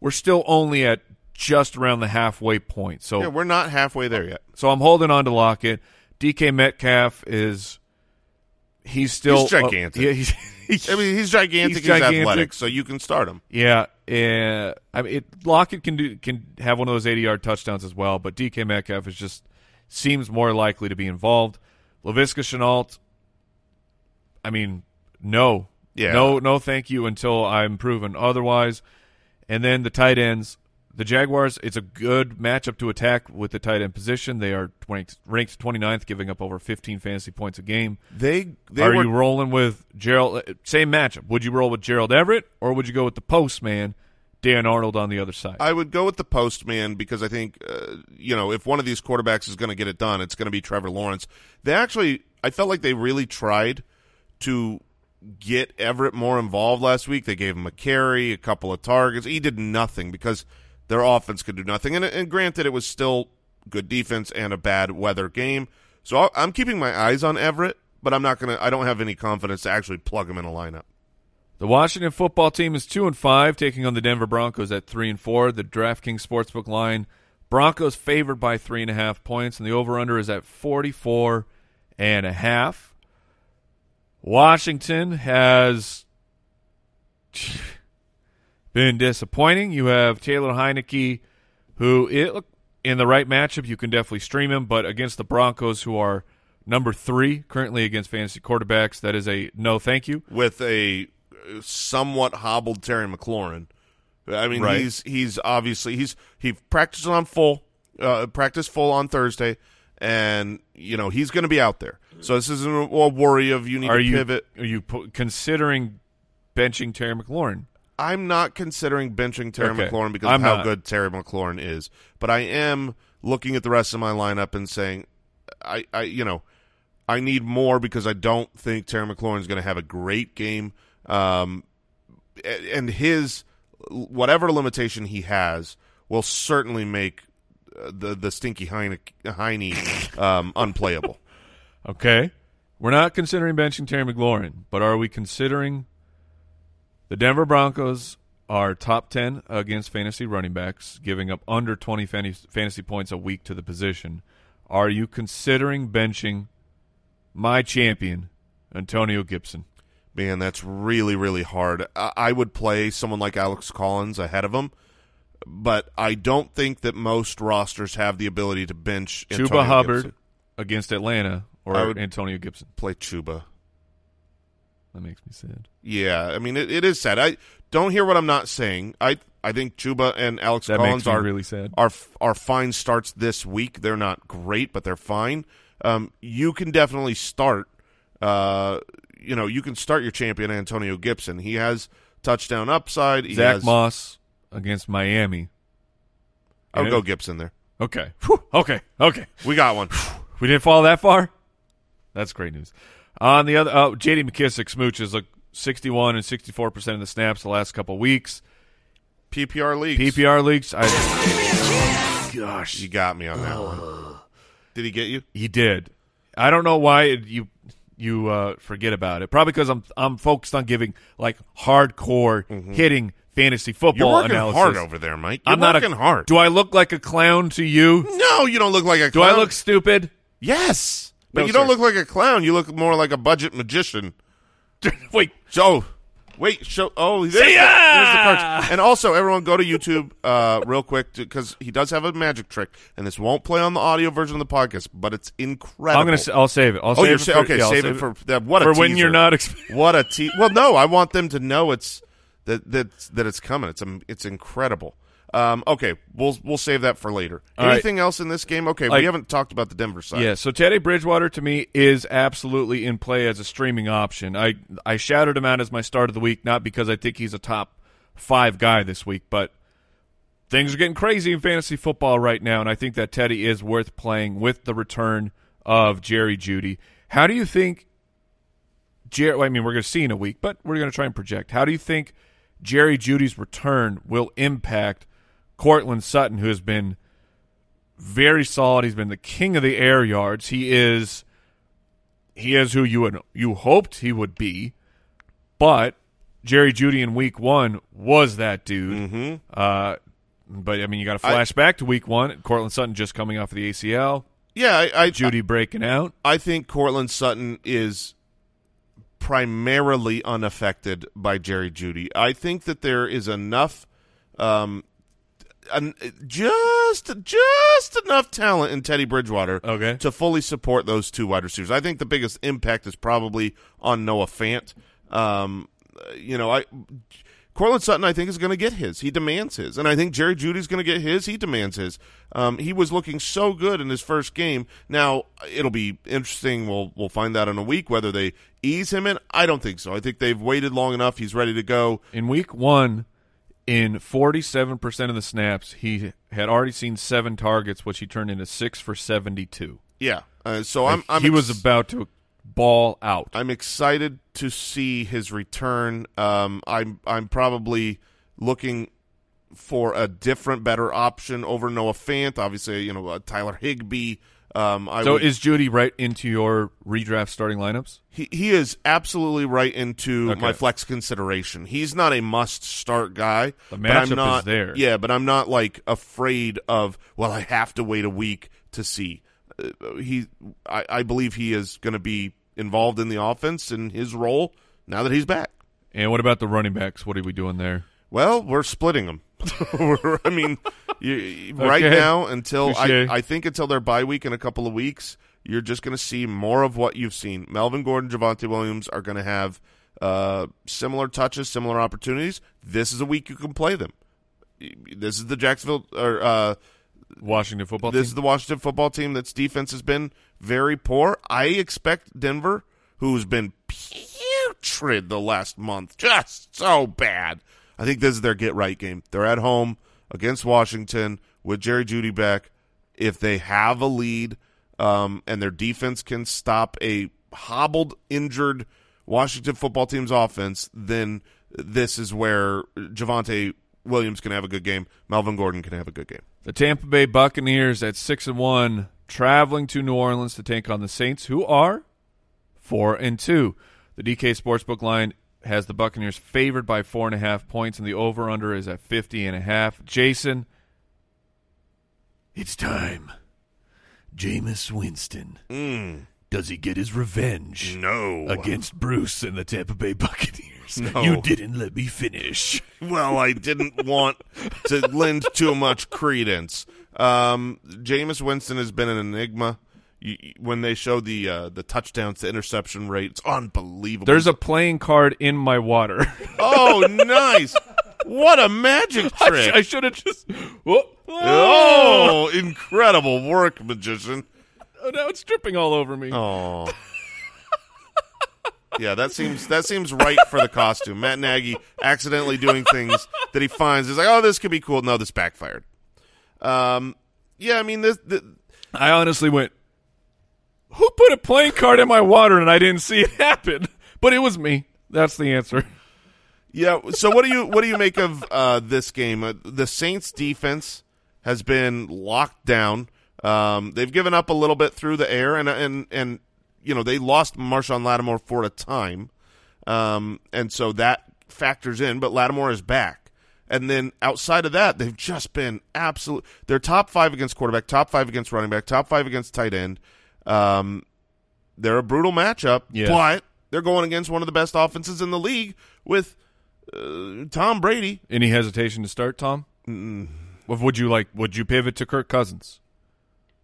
we're still only at just around the halfway point. So, Yeah, we're not halfway there yet. so I'm holding on to Lockett. DK Metcalf is he's still He's gigantic. yeah, he's, I mean, he's gigantic. He's He's, gigantic. athletic, so you can start him. Yeah, uh, I mean, it, Lockett can do can have one of those eighty-yard touchdowns as well, but DK Metcalf is just seems more likely to be involved. Laviska Shenault, I mean, no, Yeah. no, no, thank you until I'm proven otherwise. And then the tight ends, the Jaguars, it's a good matchup to attack with the tight end position. They are ranked ranked 29th, giving up over 15 fantasy points a game. They they Are were you rolling with Gerald? uh, Same matchup. Would you roll with Gerald Everett or would you go with the postman, Dan Arnold on the other side? I would go with the postman because I think uh, you know if one of these quarterbacks is going to get it done, it's going to be Trevor Lawrence. They actually, I felt like they really tried to get Everett more involved last week. They gave him a carry, a couple of targets. He did nothing because their offense could do nothing. And, and granted, it was still good defense and a bad weather game. So I'll, I'm keeping my eyes on Everett, but I'm not gonna. I don't have any confidence to actually plug him in a lineup. The Washington football team is two and five, taking on the Denver Broncos at three and four. The DraftKings Sportsbook line: Broncos favored by three and a half points, and the over/under is at forty-four and a half. Washington has been disappointing. You have Taylor Heinicke, who it, in the right matchup you can definitely stream him, but against the Broncos, who are number three currently against fantasy quarterbacks, that is a no, thank you. with a somewhat hobbled Terry McLaurin. I mean, Right. he's he's obviously he's he practiced on full uh, practiced full on Thursday, and you know he's going to be out there. So this isn't a worry of you need Are to you pivot. are you po- considering benching Terry McLaurin? I'm not considering benching Terry Okay. McLaurin because I'm of how not. good Terry McLaurin is, but I am looking at the rest of my lineup and saying, I, I you know, I need more because I don't think Terry McLaurin is going to have a great game. Um, and his whatever limitation he has will certainly make uh, the the stinky Heine, Heine um, unplayable. Okay. We're not considering benching Terry McLaurin, but are we considering the Denver Broncos are top 10 against fantasy running backs, giving up under 20 fantasy points a week to the position? Are you considering benching my champion, Antonio Gibson? Man, that's really, really hard. I, I would play someone like Alex Collins ahead of him, but I don't think that most rosters have the ability to bench Chuba Antonio Hubbard Gibson. against Atlanta or would- Antonio Gibson? Play Chuba. That makes me sad. Yeah, I mean it, it is sad. I don't hear what I'm not saying. I I think Chuba and Alex That Collins are really sad. are are fine starts this week. They're not great, but they're fine. Um, you can definitely start. Uh, you know, you can start your champion Antonio Gibson. He has touchdown upside. He Zach has, Moss against Miami. I would Yeah. go Gibson there. Okay. Whew. Okay. Okay. We got one. We didn't fall that far. That's great news. On the other, oh, J.D. McKissick smooches like sixty-one and sixty-four percent of the snaps the last couple weeks. PPR leagues. PPR leagues, I gosh, You got me on that one. Did he get you? he did. I don't know why it- you you uh, forget about it. Probably because I'm I'm focused on giving like hardcore hitting fantasy football Mm-hmm. You're working analysis. hard over there, Mike. You're I'm not working a, hard. Do I look like a clown to you? no, you don't look like a clown. Do clown. I look stupid? Yes, but No, you don't look like a clown. You look more like a budget magician. Wait, So, wait, show. Oh, there's, the, See ya! there's the cards. And also, everyone, go to YouTube uh, real quick because he does have a magic trick, and this won't play on the audio version of the podcast, but it's incredible. I'm gonna. I'll save it. I'll Oh, save you're it for, okay. yeah, I'll save, it for that. What a for when teaser. you're not. Exp- What a te- Well, no, I want them to know it's that that that it's coming. It's um, it's incredible. Um, okay, we'll we'll save that for later. All right. Anything else in this game? Okay, Like- we haven't talked about the Denver side. Yeah, so Teddy Bridgewater to me is absolutely in play as a streaming option. I I shouted him out as my start of the week, not because I think he's a top five guy this week, but things are getting crazy in fantasy football right now, and I think that Teddy is worth playing with the return of Jerry Jeudy. How do you think Jerry? I mean, we're going to see in a week, but we're going to try and project. How do you think Jerry Jeudy's return will impact Courtland Sutton, who has been very solid. He's been the king of the air yards. He is he is who you would you hoped he would be, but Jerry Jeudy in week one was that dude. Mm-hmm. Uh, but I mean, you got to flash back to week one. Courtland Sutton just coming off of the ACL. yeah. I, I Jeudy breaking out. I think Courtland Sutton is primarily unaffected by Jerry Jeudy. I think that there is enough, um, an, just just enough talent in Teddy Bridgewater Okay. to fully support those two wide receivers. I think the biggest impact is probably on Noah Fant. Um, you know, I Courtland Sutton, I think, is going to get his. He demands his, and I think Jerry Jeudy's going to get his. He demands his. Um, he was looking so good in his first game. Now it'll be interesting. We'll we'll find out in a week whether they ease him in. I don't think so. I think they've waited long enough. He's ready to go. In week one, in 47% of the snaps, he had already seen seven targets, which he turned into six for 72. Yeah. Uh, so I'm. I'm he was about to ball out. I'm excited to see his return. Um, I'm I'm probably looking for a different, better option over Noah Fant. Obviously, you know uh, Tyler Higbee. Um, I So would, is Jeudy right into your redraft starting lineups? he he is absolutely right into Okay. my flex consideration. He's not a must start guy. The matchup is not, there. Yeah, but I'm not like afraid of. Well, I have to wait a week to see. Uh, he, I, I believe he is going to be involved in the offense in his role now that he's back. And what about the running backs? What are we doing there? Well, we're splitting them. I mean, you, right Okay. now until I, I think until their bye week in a couple of weeks, you're just going to see more of what you've seen. Melvin Gordon, Javonte Williams are going to have uh, similar touches, similar opportunities. This is a week you can play them. This is the Jacksonville or uh, Washington football this team. is the Washington football team that's defense has been very poor. I expect Denver, who's been putrid the last month, just so bad. I think this is their get right game. They're at home against Washington with Jerry Jeudy back. If they have a lead um, and their defense can stop a hobbled, injured Washington football team's offense, then this is where Javonte Williams can have a good game. Melvin Gordon can have a good game. The Tampa Bay Buccaneers at six and one, traveling to New Orleans to take on the Saints, who are four and two. The DK Sportsbook line has the Buccaneers favored by four and a half points, and the over under is at fifty and a half. Jason, it's time. Jameis Winston. Does he get his revenge No. against Bruce and the Tampa Bay Buccaneers? No. You didn't let me finish. Well, I didn't want to lend too much credence. Um, Jameis Winston has been an enigma. When they show the uh, the touchdowns to interception rate, it's unbelievable. There's a playing card in my water. oh, nice! What a magic I, trick! sh- I should have just. Oh, incredible work, magician! Oh, now it's dripping all over me. Oh. Yeah, that seems that seems right for the costume. Matt Nagy accidentally doing things that he finds is like, oh, this could be cool. No, this backfired. Um, yeah, I mean, this, th I honestly went, who put a playing card in my water and I didn't see it happen? But it was me. That's the answer. Yeah. So what do you what do you make of uh, this game? Uh, the Saints defense has been locked down. Um, they've given up a little bit through the air, and and and you know they lost Marshon Lattimore for a time, um, and so that factors in. But Lattimore is back, and then outside of that, they've just been absolute. They're top five against quarterback, top five against running back, top five against tight end. Um, they're a brutal matchup, Yes. but they're going against one of the best offenses in the league with uh, Tom Brady. Any hesitation to start, Tom? mm Would you like? Would you pivot to Kirk Cousins?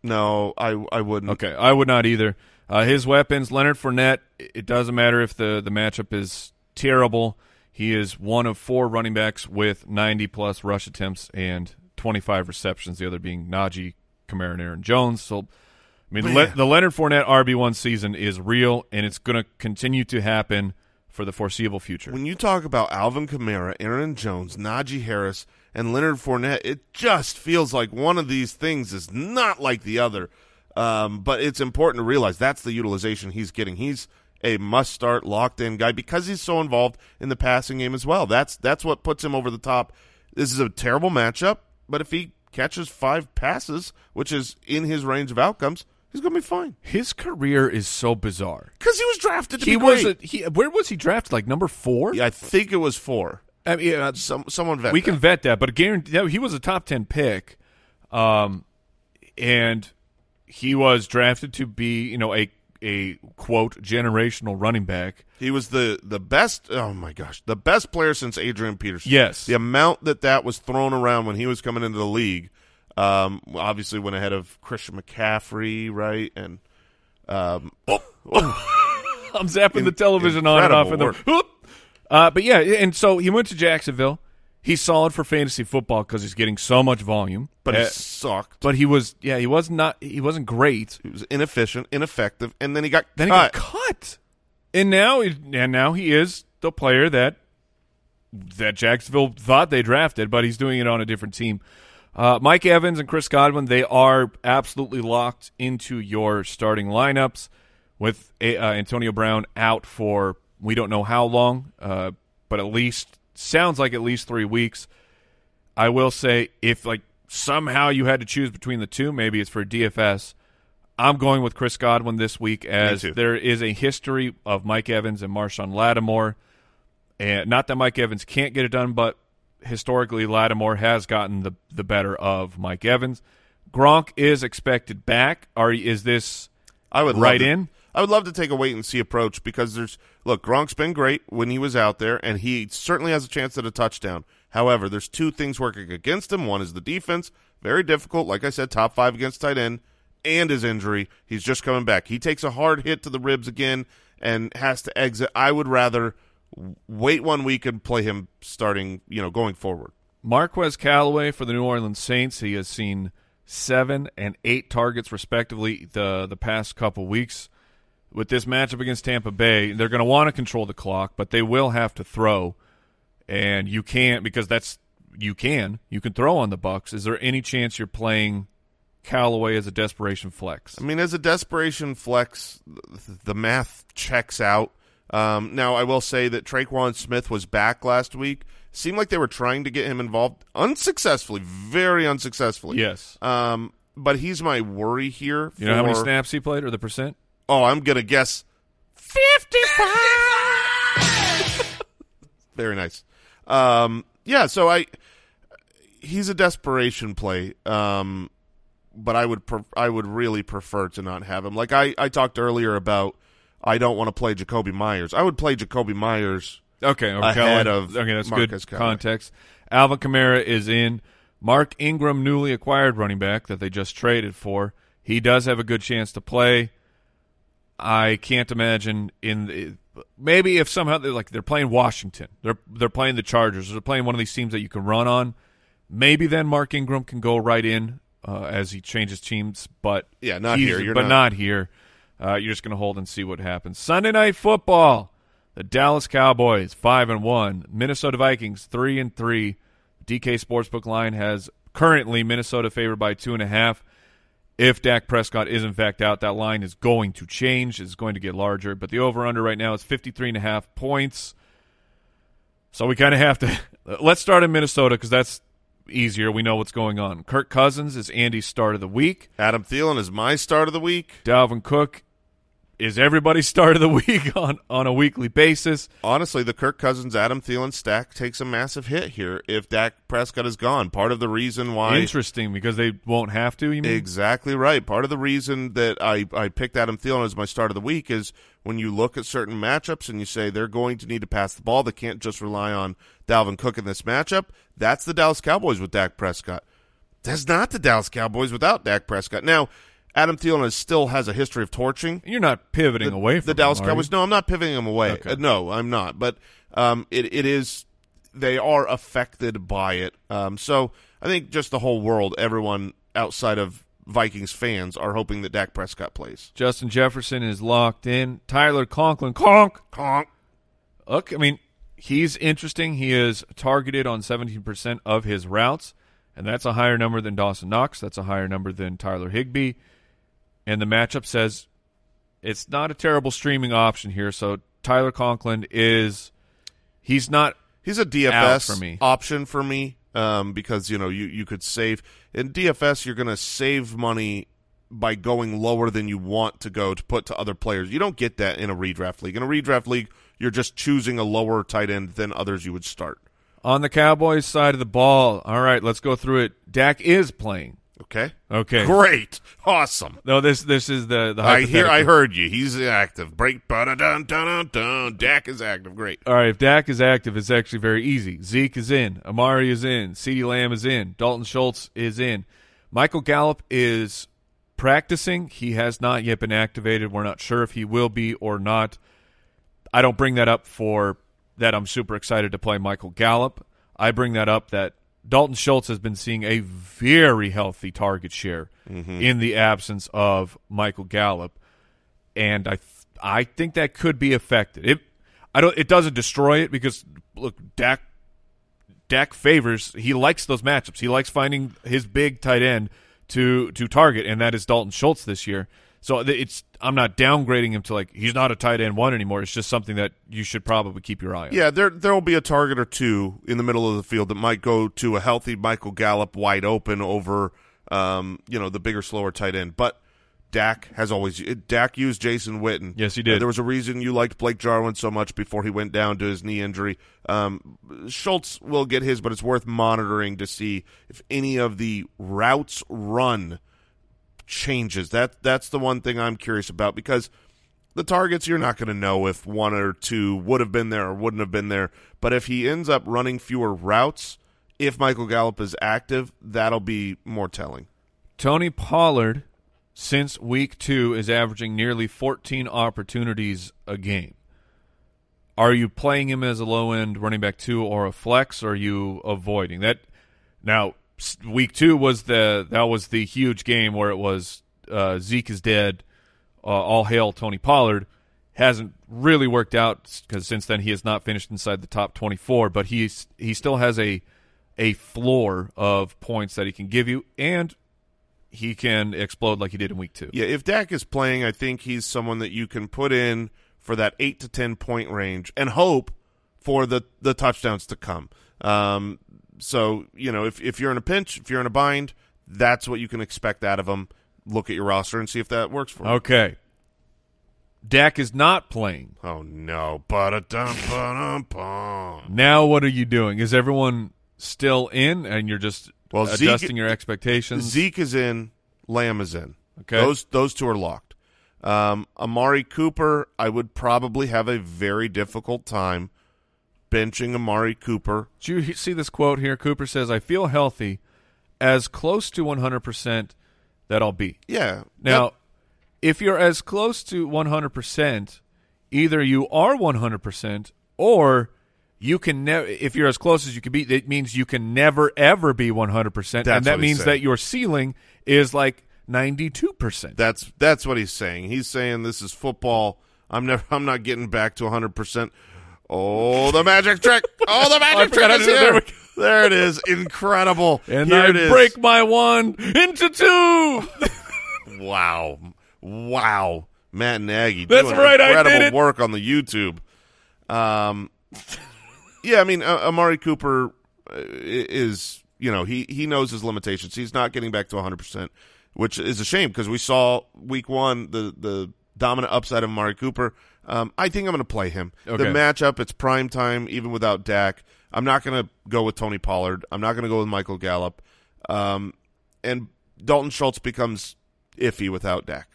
No, I I wouldn't. Okay, I would not either. Uh, his weapons, Leonard Fournette. It doesn't matter if the the matchup is terrible. He is one of four running backs with 90 plus rush attempts and 25 receptions. The other being Najee, Kamara, and Aaron Jones. So, I mean, the, Le- the Leonard Fournette RB one season is real, and it's going to continue to happen for the foreseeable future. When you talk about Alvin Kamara, Aaron Jones, Najee Harris, and Leonard Fournette, it just feels like one of these things is not like the other. Um, but it's important to realize that's the utilization he's getting. He's a must-start, locked-in guy because he's so involved in the passing game as well. That's that's what puts him over the top. This is a terrible matchup, but if he catches five passes, which is in his range of outcomes, he's going to be fine His career is so bizarre. because he was drafted to He be was great. a, he. Where was he drafted? Like number four? Yeah, I think it was four. I mean, uh, Some someone vet we that. can vet that, but guarantee he was a top ten pick, um, and he was drafted to be you know a a quote generational running back. He was the the best. Oh my gosh, the best player since Adrian Peterson. Yes. the amount that that was thrown around when he was coming into the league, um, obviously went ahead of Christian McCaffrey, right? And um, I'm zapping the television on and off in the. Uh, but yeah, and so he went to Jacksonville. He's solid for fantasy football because he's getting so much volume. but he Uh, sucked. but he was yeah he was not he wasn't great. he was inefficient, ineffective, and then he got Then cut. he got cut, and now he- and now he is the player that that Jacksonville thought they drafted, but he's doing it on a different team. Uh, Mike Evans and Chris Godwin, they are absolutely locked into your starting lineups with uh, Antonio Brown out for we don't know how long, uh, but at least sounds like at least three weeks. I will say if like somehow you had to choose between the two, maybe it's for DFS. I'm going with Chris Godwin this week as there is a history of Mike Evans and Marshon Lattimore. And not that Mike Evans can't get it done, but historically Lattimore has gotten the the better of Mike Evans. Gronk is expected back. Are is this I would right to- in? I would love to take a wait and see approach because there's look Gronk's been great when he was out there, and he certainly has a chance at a touchdown. However, there's two things working against him. One is the defense, very difficult. Like I said, top five against tight end, and his injury. He's just coming back. He takes a hard hit to the ribs again and has to exit. I would rather wait one week and play him starting. You know, going forward. Marquez Callaway for the New Orleans Saints. He has seen seven and eight targets respectively the the past couple weeks. With this matchup against Tampa Bay, they're going to want to control the clock, but they will have to throw, and you can't because that's you can you can throw on the Bucks. Is there any chance you're playing Callaway as a desperation flex? I mean, as a desperation flex, the math checks out. Um, now, I will say that Tre'Quan Smith was back last week. Seemed like they were trying to get him involved unsuccessfully, very unsuccessfully. Yes. Um, but he's my worry here. You know how many snaps he played or the percent? Oh, I'm gonna guess fifty-five. Very nice. Um, yeah, so I he's a desperation play. Um, but I would I would really prefer to not have him. Like I I talked earlier about I don't want to play Jakobi Meyers. I would play Jakobi Meyers. Okay, Ahead of okay, that's Marcus good Callaway. context. Alvin Kamara is in. Mark Ingram, newly acquired running back that they just traded for, he does have a good chance to play. I can't imagine in the, maybe if somehow they're like they're playing Washington, they're they're playing the Chargers, they're playing one of these teams that you can run on. Maybe then Mark Ingram can go right in uh, as he changes teams, but Yeah, not here. But not- not here. Uh, you're just going to hold and see what happens. Sunday night football. The Dallas Cowboys five and one. Minnesota Vikings three and three. DK Sportsbook line has currently Minnesota favored by two and a half. If Dak Prescott is in fact out, that line is going to change. It's going to get larger. But the over under right now is 53 and a half points. So we kind of have to let's start in Minnesota because that's easier. We know what's going on. Kirk Cousins is Andy's start of the week. Adam Thielen is my start of the week. Dalvin Cook is everybody's start of the week on, on a weekly basis. Honestly, the Kirk Cousins Adam Thielen stack takes a massive hit here if Dak Prescott is gone. Part of the reason why Interesting because they won't have to. You mean Exactly right. Part of the reason that I, I picked Adam Thielen as my start of the week is when you look at certain matchups and you say they're going to need to pass the ball. They can't just rely on Dalvin Cook in this matchup. That's the Dallas Cowboys with Dak Prescott. That's not the Dallas Cowboys without Dak Prescott. Now, Adam Thielen is, still has a history of torching you're not pivoting away from the Dallas you? Cowboys. No, I'm not pivoting them away. Okay. Uh, no, I'm not. But um, it it is they are affected by it. Um, so I think just the whole world, everyone outside of Vikings fans, are hoping that Dak Prescott plays. Justin Jefferson is locked in. Tyler Conklin, conk. Conk. Look, I mean, he's interesting. He is targeted on 17% of his routes, and that's a higher number than Dawson Knox. That's a higher number than Tyler Higbee. And the matchup says it's not a terrible streaming option here. So Tyler Conklin is he's not He's a DFS for me. option for me um, because you know you you could save in DFS. You're going to save money by going lower than you want to go to put to other players. You don't get that in a redraft league. In a redraft league, you're just choosing a lower tight end than others you would start. on the Cowboys side of the ball. All right, let's go through it. Dak is playing. Okay. Okay. Great. Awesome. No, this this is the the I hear. I heard you. He's active. Break. Dun dun dun dun. Dak is active. Great. All right, if Dak is active, it's actually very easy. Zeke is in, Amari is in, CeeDee Lamb is in, Dalton Schultz is in. Michael Gallup is practicing. He has not yet been activated. We're not sure if he will be or not. I don't bring that up for that I'm super excited to play Michael Gallup. I bring that up that Dalton Schultz has been seeing a very healthy target share mm-hmm. in the absence of Michael Gallup and I th- I think that could be affected. It I don't it doesn't destroy it because look Dak Dak favors he likes those matchups. He likes finding his big tight end to to target and that is Dalton Schultz this year. So it's I'm not downgrading him to like he's not a tight end one anymore. It's just something that you should probably keep your eye on. Yeah, there there will be a target or two in the middle of the field that might go to a healthy Michael Gallup wide open over um, you know, the bigger, slower tight end. But Dak has always Dak used Jason Witten. Yes, he did. Uh, there was a reason you liked Blake Jarwin so much before he went down to his knee injury. Um, Schultz will get his, but it's worth monitoring to see if any of the routes run changes. That that's the one thing I'm curious about because the targets you're not going to know if one or two would have been there or wouldn't have been there. But if he ends up running fewer routes, if Michael Gallup is active, that'll be more telling. Tony Pollard, since week two, is averaging nearly 14 opportunities a game. Are you playing him as a low end running back two or a flex? Or are you avoiding that? Now, week two was the that was the huge game where it was uh, Zeke is dead, uh, all hail Tony Pollard. Hasn't really worked out because since then he has not finished inside the top 24, but he's he still has a a floor of points that he can give you, and he can explode like he did in week two. Yeah, if Dak is playing, I think he's someone that you can put in for that eight to ten point range and hope for the the touchdowns to come. Um, so you know, if if you're in a pinch, if you're in a bind, that's what you can expect out of them. Look at your roster and see if that works for you. Okay. Dak is not playing. Oh no, but a dum dum. Now what are you doing? Is everyone still in and you're just Well, Zeke- adjusting your expectations? Zeke is in, Lamb is in. Okay. Those those two are locked. Um, Amari Cooper, I would probably have a very difficult time benching Amari Cooper. Did you see this quote here? Cooper says, I feel healthy, as close to 100% that I'll be. Yeah. Now, That- if you're as close to 100%, either you are 100% or you can never if you're as close as you can be it means you can never ever be 100% That's and that means saying. that your ceiling is like 92%. that's that's what he's saying. He's saying this is football. I'm never I'm not getting back to 100%. Oh, the magic trick. Oh, the magic trick is to do it. here. There. There it is. Incredible. and here I it is. break my one into two. Wow. Wow. Matt Nagy That's doing right, I incredible did it. work on the YouTube. Um, yeah, I mean, uh, Amari Cooper uh, is, you know, he, he knows his limitations. He's not getting back to 100%, which is a shame because we saw week one the, the dominant upside of Amari Cooper. Um, I think I'm going to play him. Okay. The matchup, it's prime time, even without Dak. I'm not going to go with Tony Pollard. I'm not going to go with Michael Gallup. Um, and Dalton Schultz becomes iffy without Dak.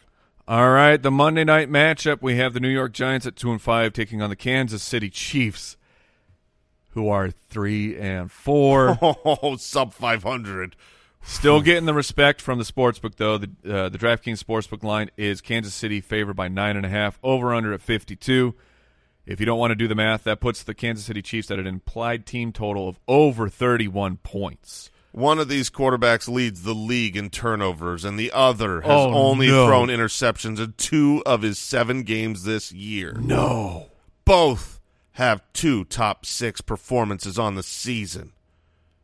All right, the Monday night matchup we have the New York Giants at 2 and 5 taking on the Kansas City Chiefs who are 3 and 4. Oh, sub 500. Still getting the respect from the sportsbook, though. The uh, the DraftKings sportsbook line is Kansas City favored by nine and a half, over under at fifty two. If you don't want to do the math, that puts the Kansas City Chiefs at an implied team total of over thirty one points. One of these quarterbacks leads the league in turnovers, and the other has Oh, only no. thrown interceptions in two of his seven games this year. No, Both have two top six performances on the season.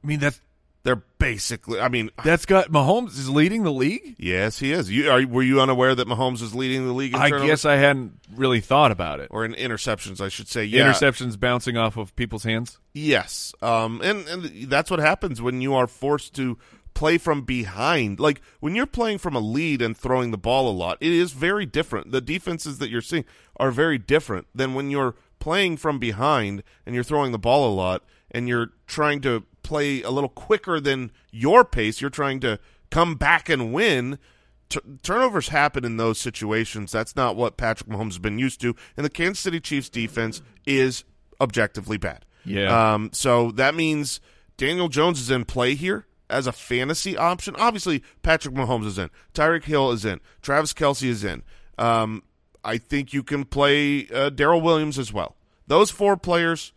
I mean that's They're basically, I mean, that's got Mahomes is leading the league. yes, he is. You are, Were you unaware that Mahomes is leading the league in I turnovers? guess I hadn't really thought about it. or in interceptions, I should say. Yeah, Interceptions bouncing off of people's hands. Yes, um, and and that's what happens when you are forced to play from behind. Like when you're playing from a lead and throwing the ball a lot, it is very different. The defenses that you're seeing are very different than when you're playing from behind and you're throwing the ball a lot and you're trying to play a little quicker than your pace. You're trying to come back and win. T- turnovers happen in those situations. That's not what Patrick Mahomes has been used to. And the Kansas City Chiefs defense is objectively bad. Yeah. Um, so that means Daniel Jones is in play here as a fantasy option. Obviously, Patrick Mahomes is in. Tyreek Hill is in. Travis Kelce is in. Um, I think you can play uh, Darrel Williams as well. Those four players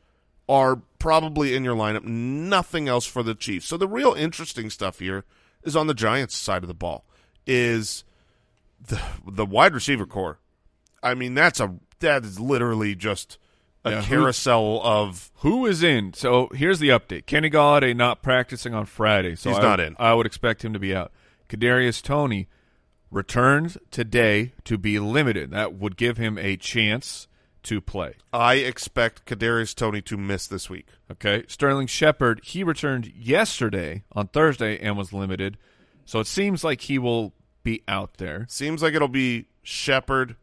are probably in your lineup. Nothing else for the Chiefs. So the real interesting stuff here is on the Giants side of the ball. Is the the wide receiver core. I mean, that's a that is literally just a Yeah, who- carousel of Who is in? So here's the update: Kenny Golladay not practicing on Friday, so He's I, not in. I would expect him to be out. Kadarius Toney returns today to be limited. That would give him a chance to play. I expect Kadarius Toney to miss this week. Okay. Sterling Shepard, he returned yesterday on Thursday and was limited. So it seems like he will be out there. Seems like it'll be Shepard,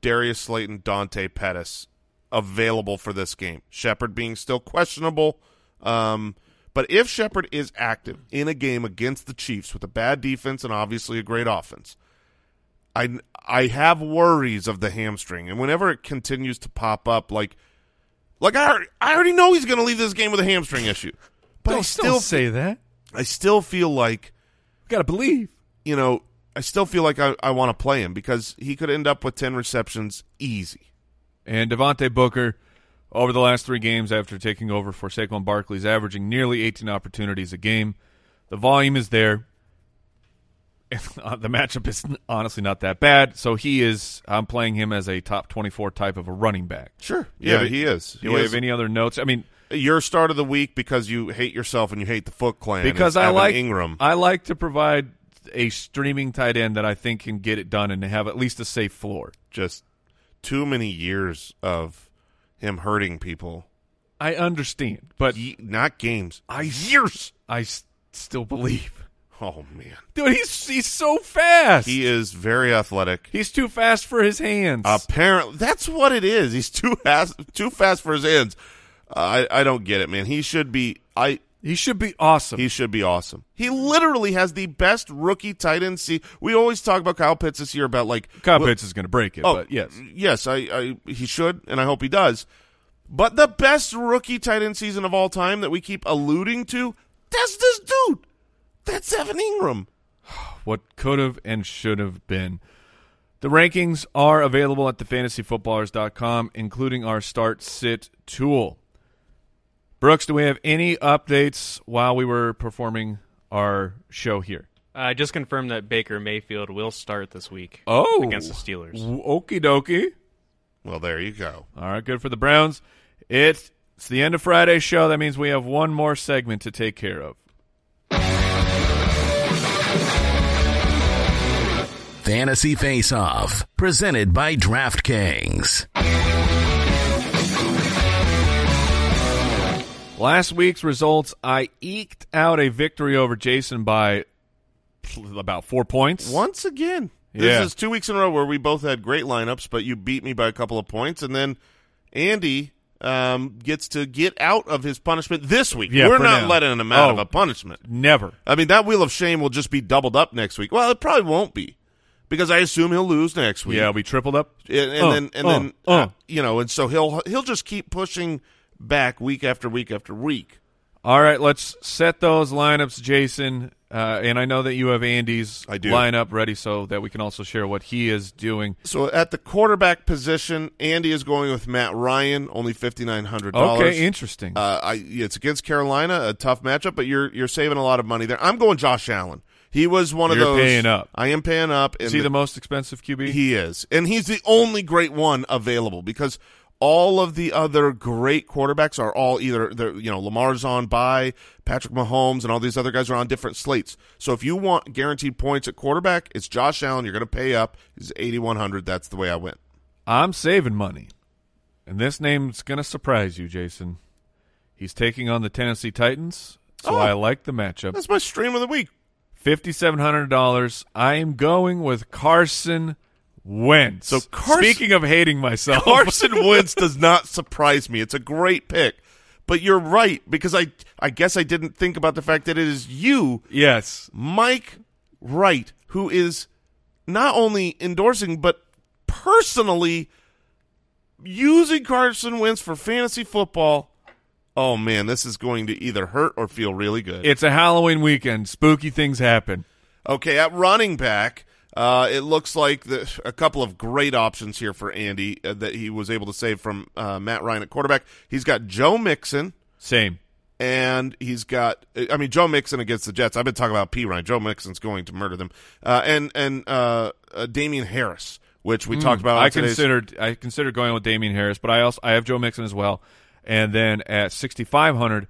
Darius Slayton, Dante Pettis available for this game. Shepard being still questionable. Um, but if Shepard is active in a game against the Chiefs with a bad defense and obviously a great offense, I I have worries of the hamstring, and whenever it continues to pop up, like like I already, I already know he's going to leave this game with a hamstring issue, but I Don't- still don't say that. I still feel like Got to believe. you know I still feel like I, I want to play him because he could end up with ten receptions easy. And Devontae Booker, over the last three games after taking over for Saquon Barkley, is averaging nearly 18 opportunities a game. The volume is there. Uh, the matchup is honestly not that bad. So he is. I'm playing him as a top 24 type of a running back. Sure, yeah, have- he is. Do He you is. have any other notes? I mean, your start of the week because you hate yourself and you hate the Foot Clan. because I Evan like Engram. I like to provide a streaming tight end that I think can get it done and have at least a safe floor. just too many years of him hurting people. I understand, but Ye- not games. I years I s- still believe. Oh man, Dude, he's he's so fast. he is very athletic. He's too fast for his hands. Apparently, that's what it is. He's too fast, too fast for his hands. Uh, I I don't get it, man. He should be. I he should be awesome. he should be awesome. He literally has the best rookie tight end. See, we always talk about Kyle Pitts this year about like Kyle well, Pitts is going to break it, Oh, but yes. yes, I, I he should, and I hope he does. But the best rookie tight end season of all time that we keep alluding to, that's this dude. That's Evan Engram. What could have and should have been. The rankings are available at thefantasyfootballers.com, including our start sit tool. Brooks, do we have any updates while we were performing our show here? Uh, I just confirmed that Baker Mayfield will start this week Oh, against the Steelers. Okie dokie. Well, there you go. All right, good for the Browns. It's, it's the end of Friday's show. That means we have one more segment to take care of. Fantasy Face Off, presented by DraftKings. Last week's results, I eked out a victory over Jason by about four points. Once again, this Yeah. is two weeks in a row where we both had great lineups, but you beat me by a couple of points, and then Andy um, gets to get out of his punishment this week. Yeah, We're not now. letting him out Oh. of a punishment. Never. I mean, that wheel of shame will just be doubled up next week. Well, it probably won't be because I assume he'll lose next week. Yeah, we tripled up. and, and Uh, then and uh, then uh. uh, you know, and so he'll he'll just keep pushing back week after week after week. All right, let's set those lineups, Jason. Uh, and I know that you have Andy's I do. lineup ready so that we can also share what he is doing. So at the quarterback position, Andy is going with Matt Ryan, only fifty nine hundred dollars. Okay, interesting. Uh, I, it's against Carolina, a tough matchup, but you're you're saving a lot of money there. I'm going Josh Allen. He was one of You're those. paying up. I am paying up. is he the most expensive QB? He is, and he's the only great one available because all of the other great quarterbacks are all either they're, you know Lamar's on by Patrick Mahomes, and all these other guys are on different slates. So if you want guaranteed points at quarterback, it's Josh Allen. You're going to pay up. He's eighty one hundred. That's the way I went. I'm saving money. And this name's going to surprise you, Jason. He's taking on the Tennessee Titans, so Oh. I like the matchup. That's my stream of the week. $5,700. I am going with Carson Wentz. So Carson- Speaking of hating myself. Carson Wentz does not surprise me. It's a great pick. But you're right because I I guess I didn't think about the fact that it is you, yes. Mike Wright, who is not only endorsing but personally using Carson Wentz for fantasy football. Oh man, this is going to either hurt or feel really good. It's a Halloween weekend. Spooky things happen. Okay, at running back, uh, it looks like the, a couple of great options here for Andy uh, that he was able to save from uh, Matt Ryan at quarterback. He's got Joe Mixon, Same. and he's got I mean Joe Mixon against the Jets. I've been talking about P Ryan. Joe Mixon's going to murder them, uh, and and uh, uh, Damien Harris, which we talked about. I today's- considered I considered going with Damien Harris, but I also I have Joe Mixon as well. And then at 6500,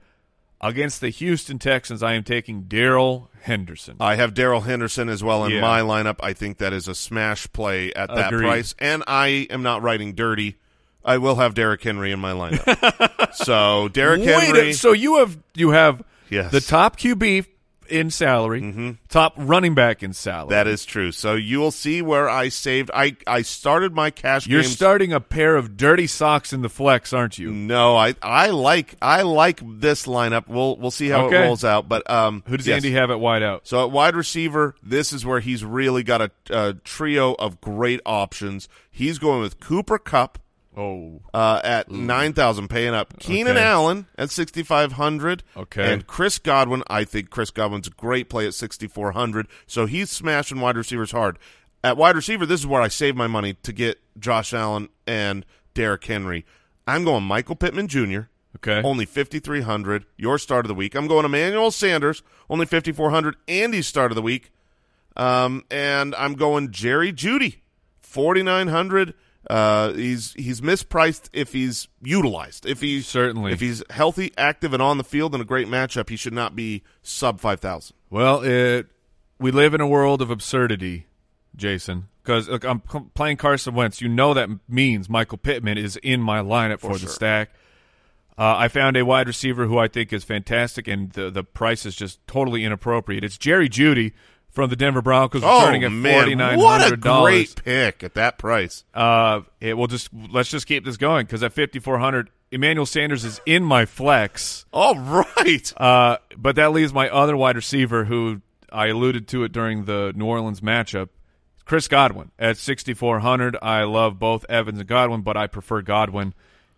Against the Houston Texans, I am taking Darrell Henderson. I have Darrell Henderson as well in Yeah. my lineup. I think that is a smash play at that Agreed. price, and I am not writing dirty. I will have Derrick Henry in my lineup. so Derrick a- Henry, so you have you have Yes. The top QB in salary, top running back in salary. that is true. So you will see where I saved. I I started my cash. You're games starting a pair of dirty socks in the flex, aren't you? No, I I like I like this lineup. We'll we'll see how Okay. it rolls out. But um, Who does yes. Andy have at wide out? So at wide receiver, this is where he's really got a, a trio of great options. He's going with Cooper Kupp Oh, uh, at nine thousand, paying up. Keenan Okay. Allen at sixty five hundred. Okay. and Chris Godwin. I think Chris Godwin's a great play at sixty four hundred. So he's smashing wide receivers hard. At wide receiver, this is where I save my money to get Josh Allen and Derrick Henry. I'm going Michael Pittman Jr. okay. Only 5,300. Your start of the week. I'm going Emmanuel Sanders. Only 5,400. Andy's start of the week. Um, and I'm going Jerry Jeudy. 4,900. Uh, he's he's mispriced if he's utilized. If he's Certainly. if he's healthy, active, and on the field in a great matchup, he should not be sub five thousand. Well, it, we live in a world of absurdity, Jason. Because look, I'm c- playing Carson Wentz. You know that means Michael Pittman is in my lineup for, the sure. stack. Uh, I found a wide receiver who I think is fantastic, and the the price is just totally inappropriate. It's Jerry Jeudy from the Denver Broncos, returning at forty nine Oh, what a hundred dollars. great pick at that price. Uh, it will just let's just keep this going because at fifty four hundred, Emmanuel Sanders is in my flex. All right. Uh, but that leaves my other wide receiver, who I alluded to it during the New Orleans matchup, Chris Godwin at 6,400. I love both Evans and Godwin, but I prefer Godwin.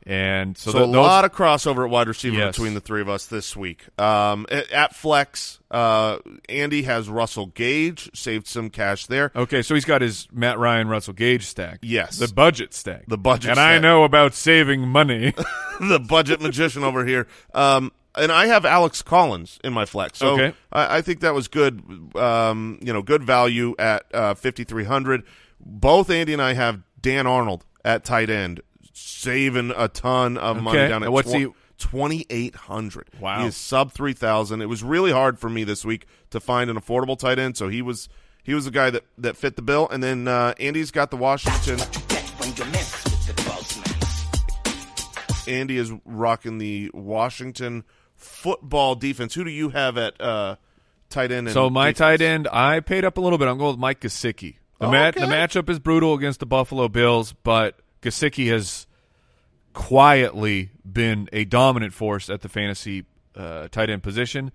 And so, So, th- a lot of crossover at wide receiver Yes. between the three of us this week. Um, at, at flex, uh, Andy has Russell Gage, saved some cash there. okay, so he's got his Matt Ryan, Russell Gage stack. Yes. the budget stack. The budget stack. and I know about saving money. the budget magician over here. Um, and I have Alex Collins in my flex, so Okay. I, I think that was good. Um, you know, good value at uh, fifty three hundred. Both Andy and I have Dan Arnold at tight end, saving a ton of money down at And what's he- twenty eight hundred. Wow. he is sub three thousand. It was really hard for me this week to find an affordable tight end, so he was he was the guy that that fit the bill. And then uh, Andy's got the Washington. Andy is rocking the Washington football defense. Who do you have at uh, tight end? and so my defense? tight end, I paid up a little bit. I'm going with Mike Gesicki. The, Oh, mat- okay. the matchup is brutal against the Buffalo Bills, but Gesicki has quietly been a dominant force at the fantasy uh, tight end position.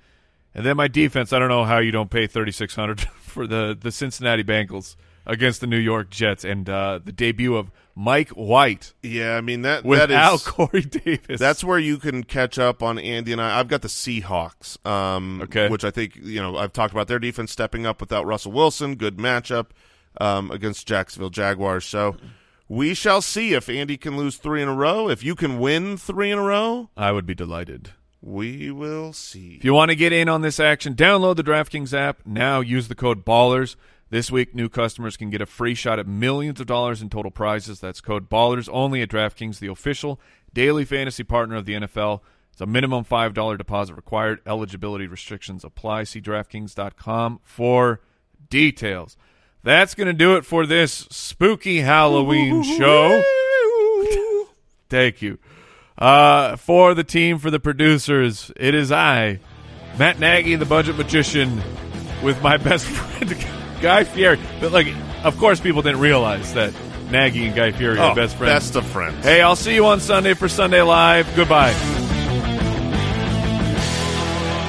And then my defense, I don't know how you don't pay 3600 for the the Cincinnati Bengals against the New York Jets and uh, the debut of Mike White Yeah, I mean that without that is Corey Davis. that's where you can catch up on Andy and I. I've got the Seahawks, um, Okay. which I think you know I've talked about their defense stepping up without Russell Wilson. Good matchup um, against Jacksonville Jaguars. So we shall see if Andy can lose three in a row. If you can win three in a row, I would be delighted. we will see. If you want to get in on this action, download the DraftKings app. Now use the code BALLERS. This week, new customers can get a free shot at millions of dollars in total prizes. That's code BALLERS only at DraftKings, the official daily fantasy partner of the NFL. It's a minimum $5 deposit required. Eligibility restrictions apply. See DraftKings.com for details. That's going to do it for this spooky Halloween show. Thank you. Uh, for the team, for the producers, it is I, Matt Nagy, the budget magician, with my best friend, Guy Fieri. But, like, of course, people didn't realize that Nagy and Guy Fieri are Oh, best friends. Best of friends. Hey, I'll see you on Sunday for Sunday Live. Goodbye.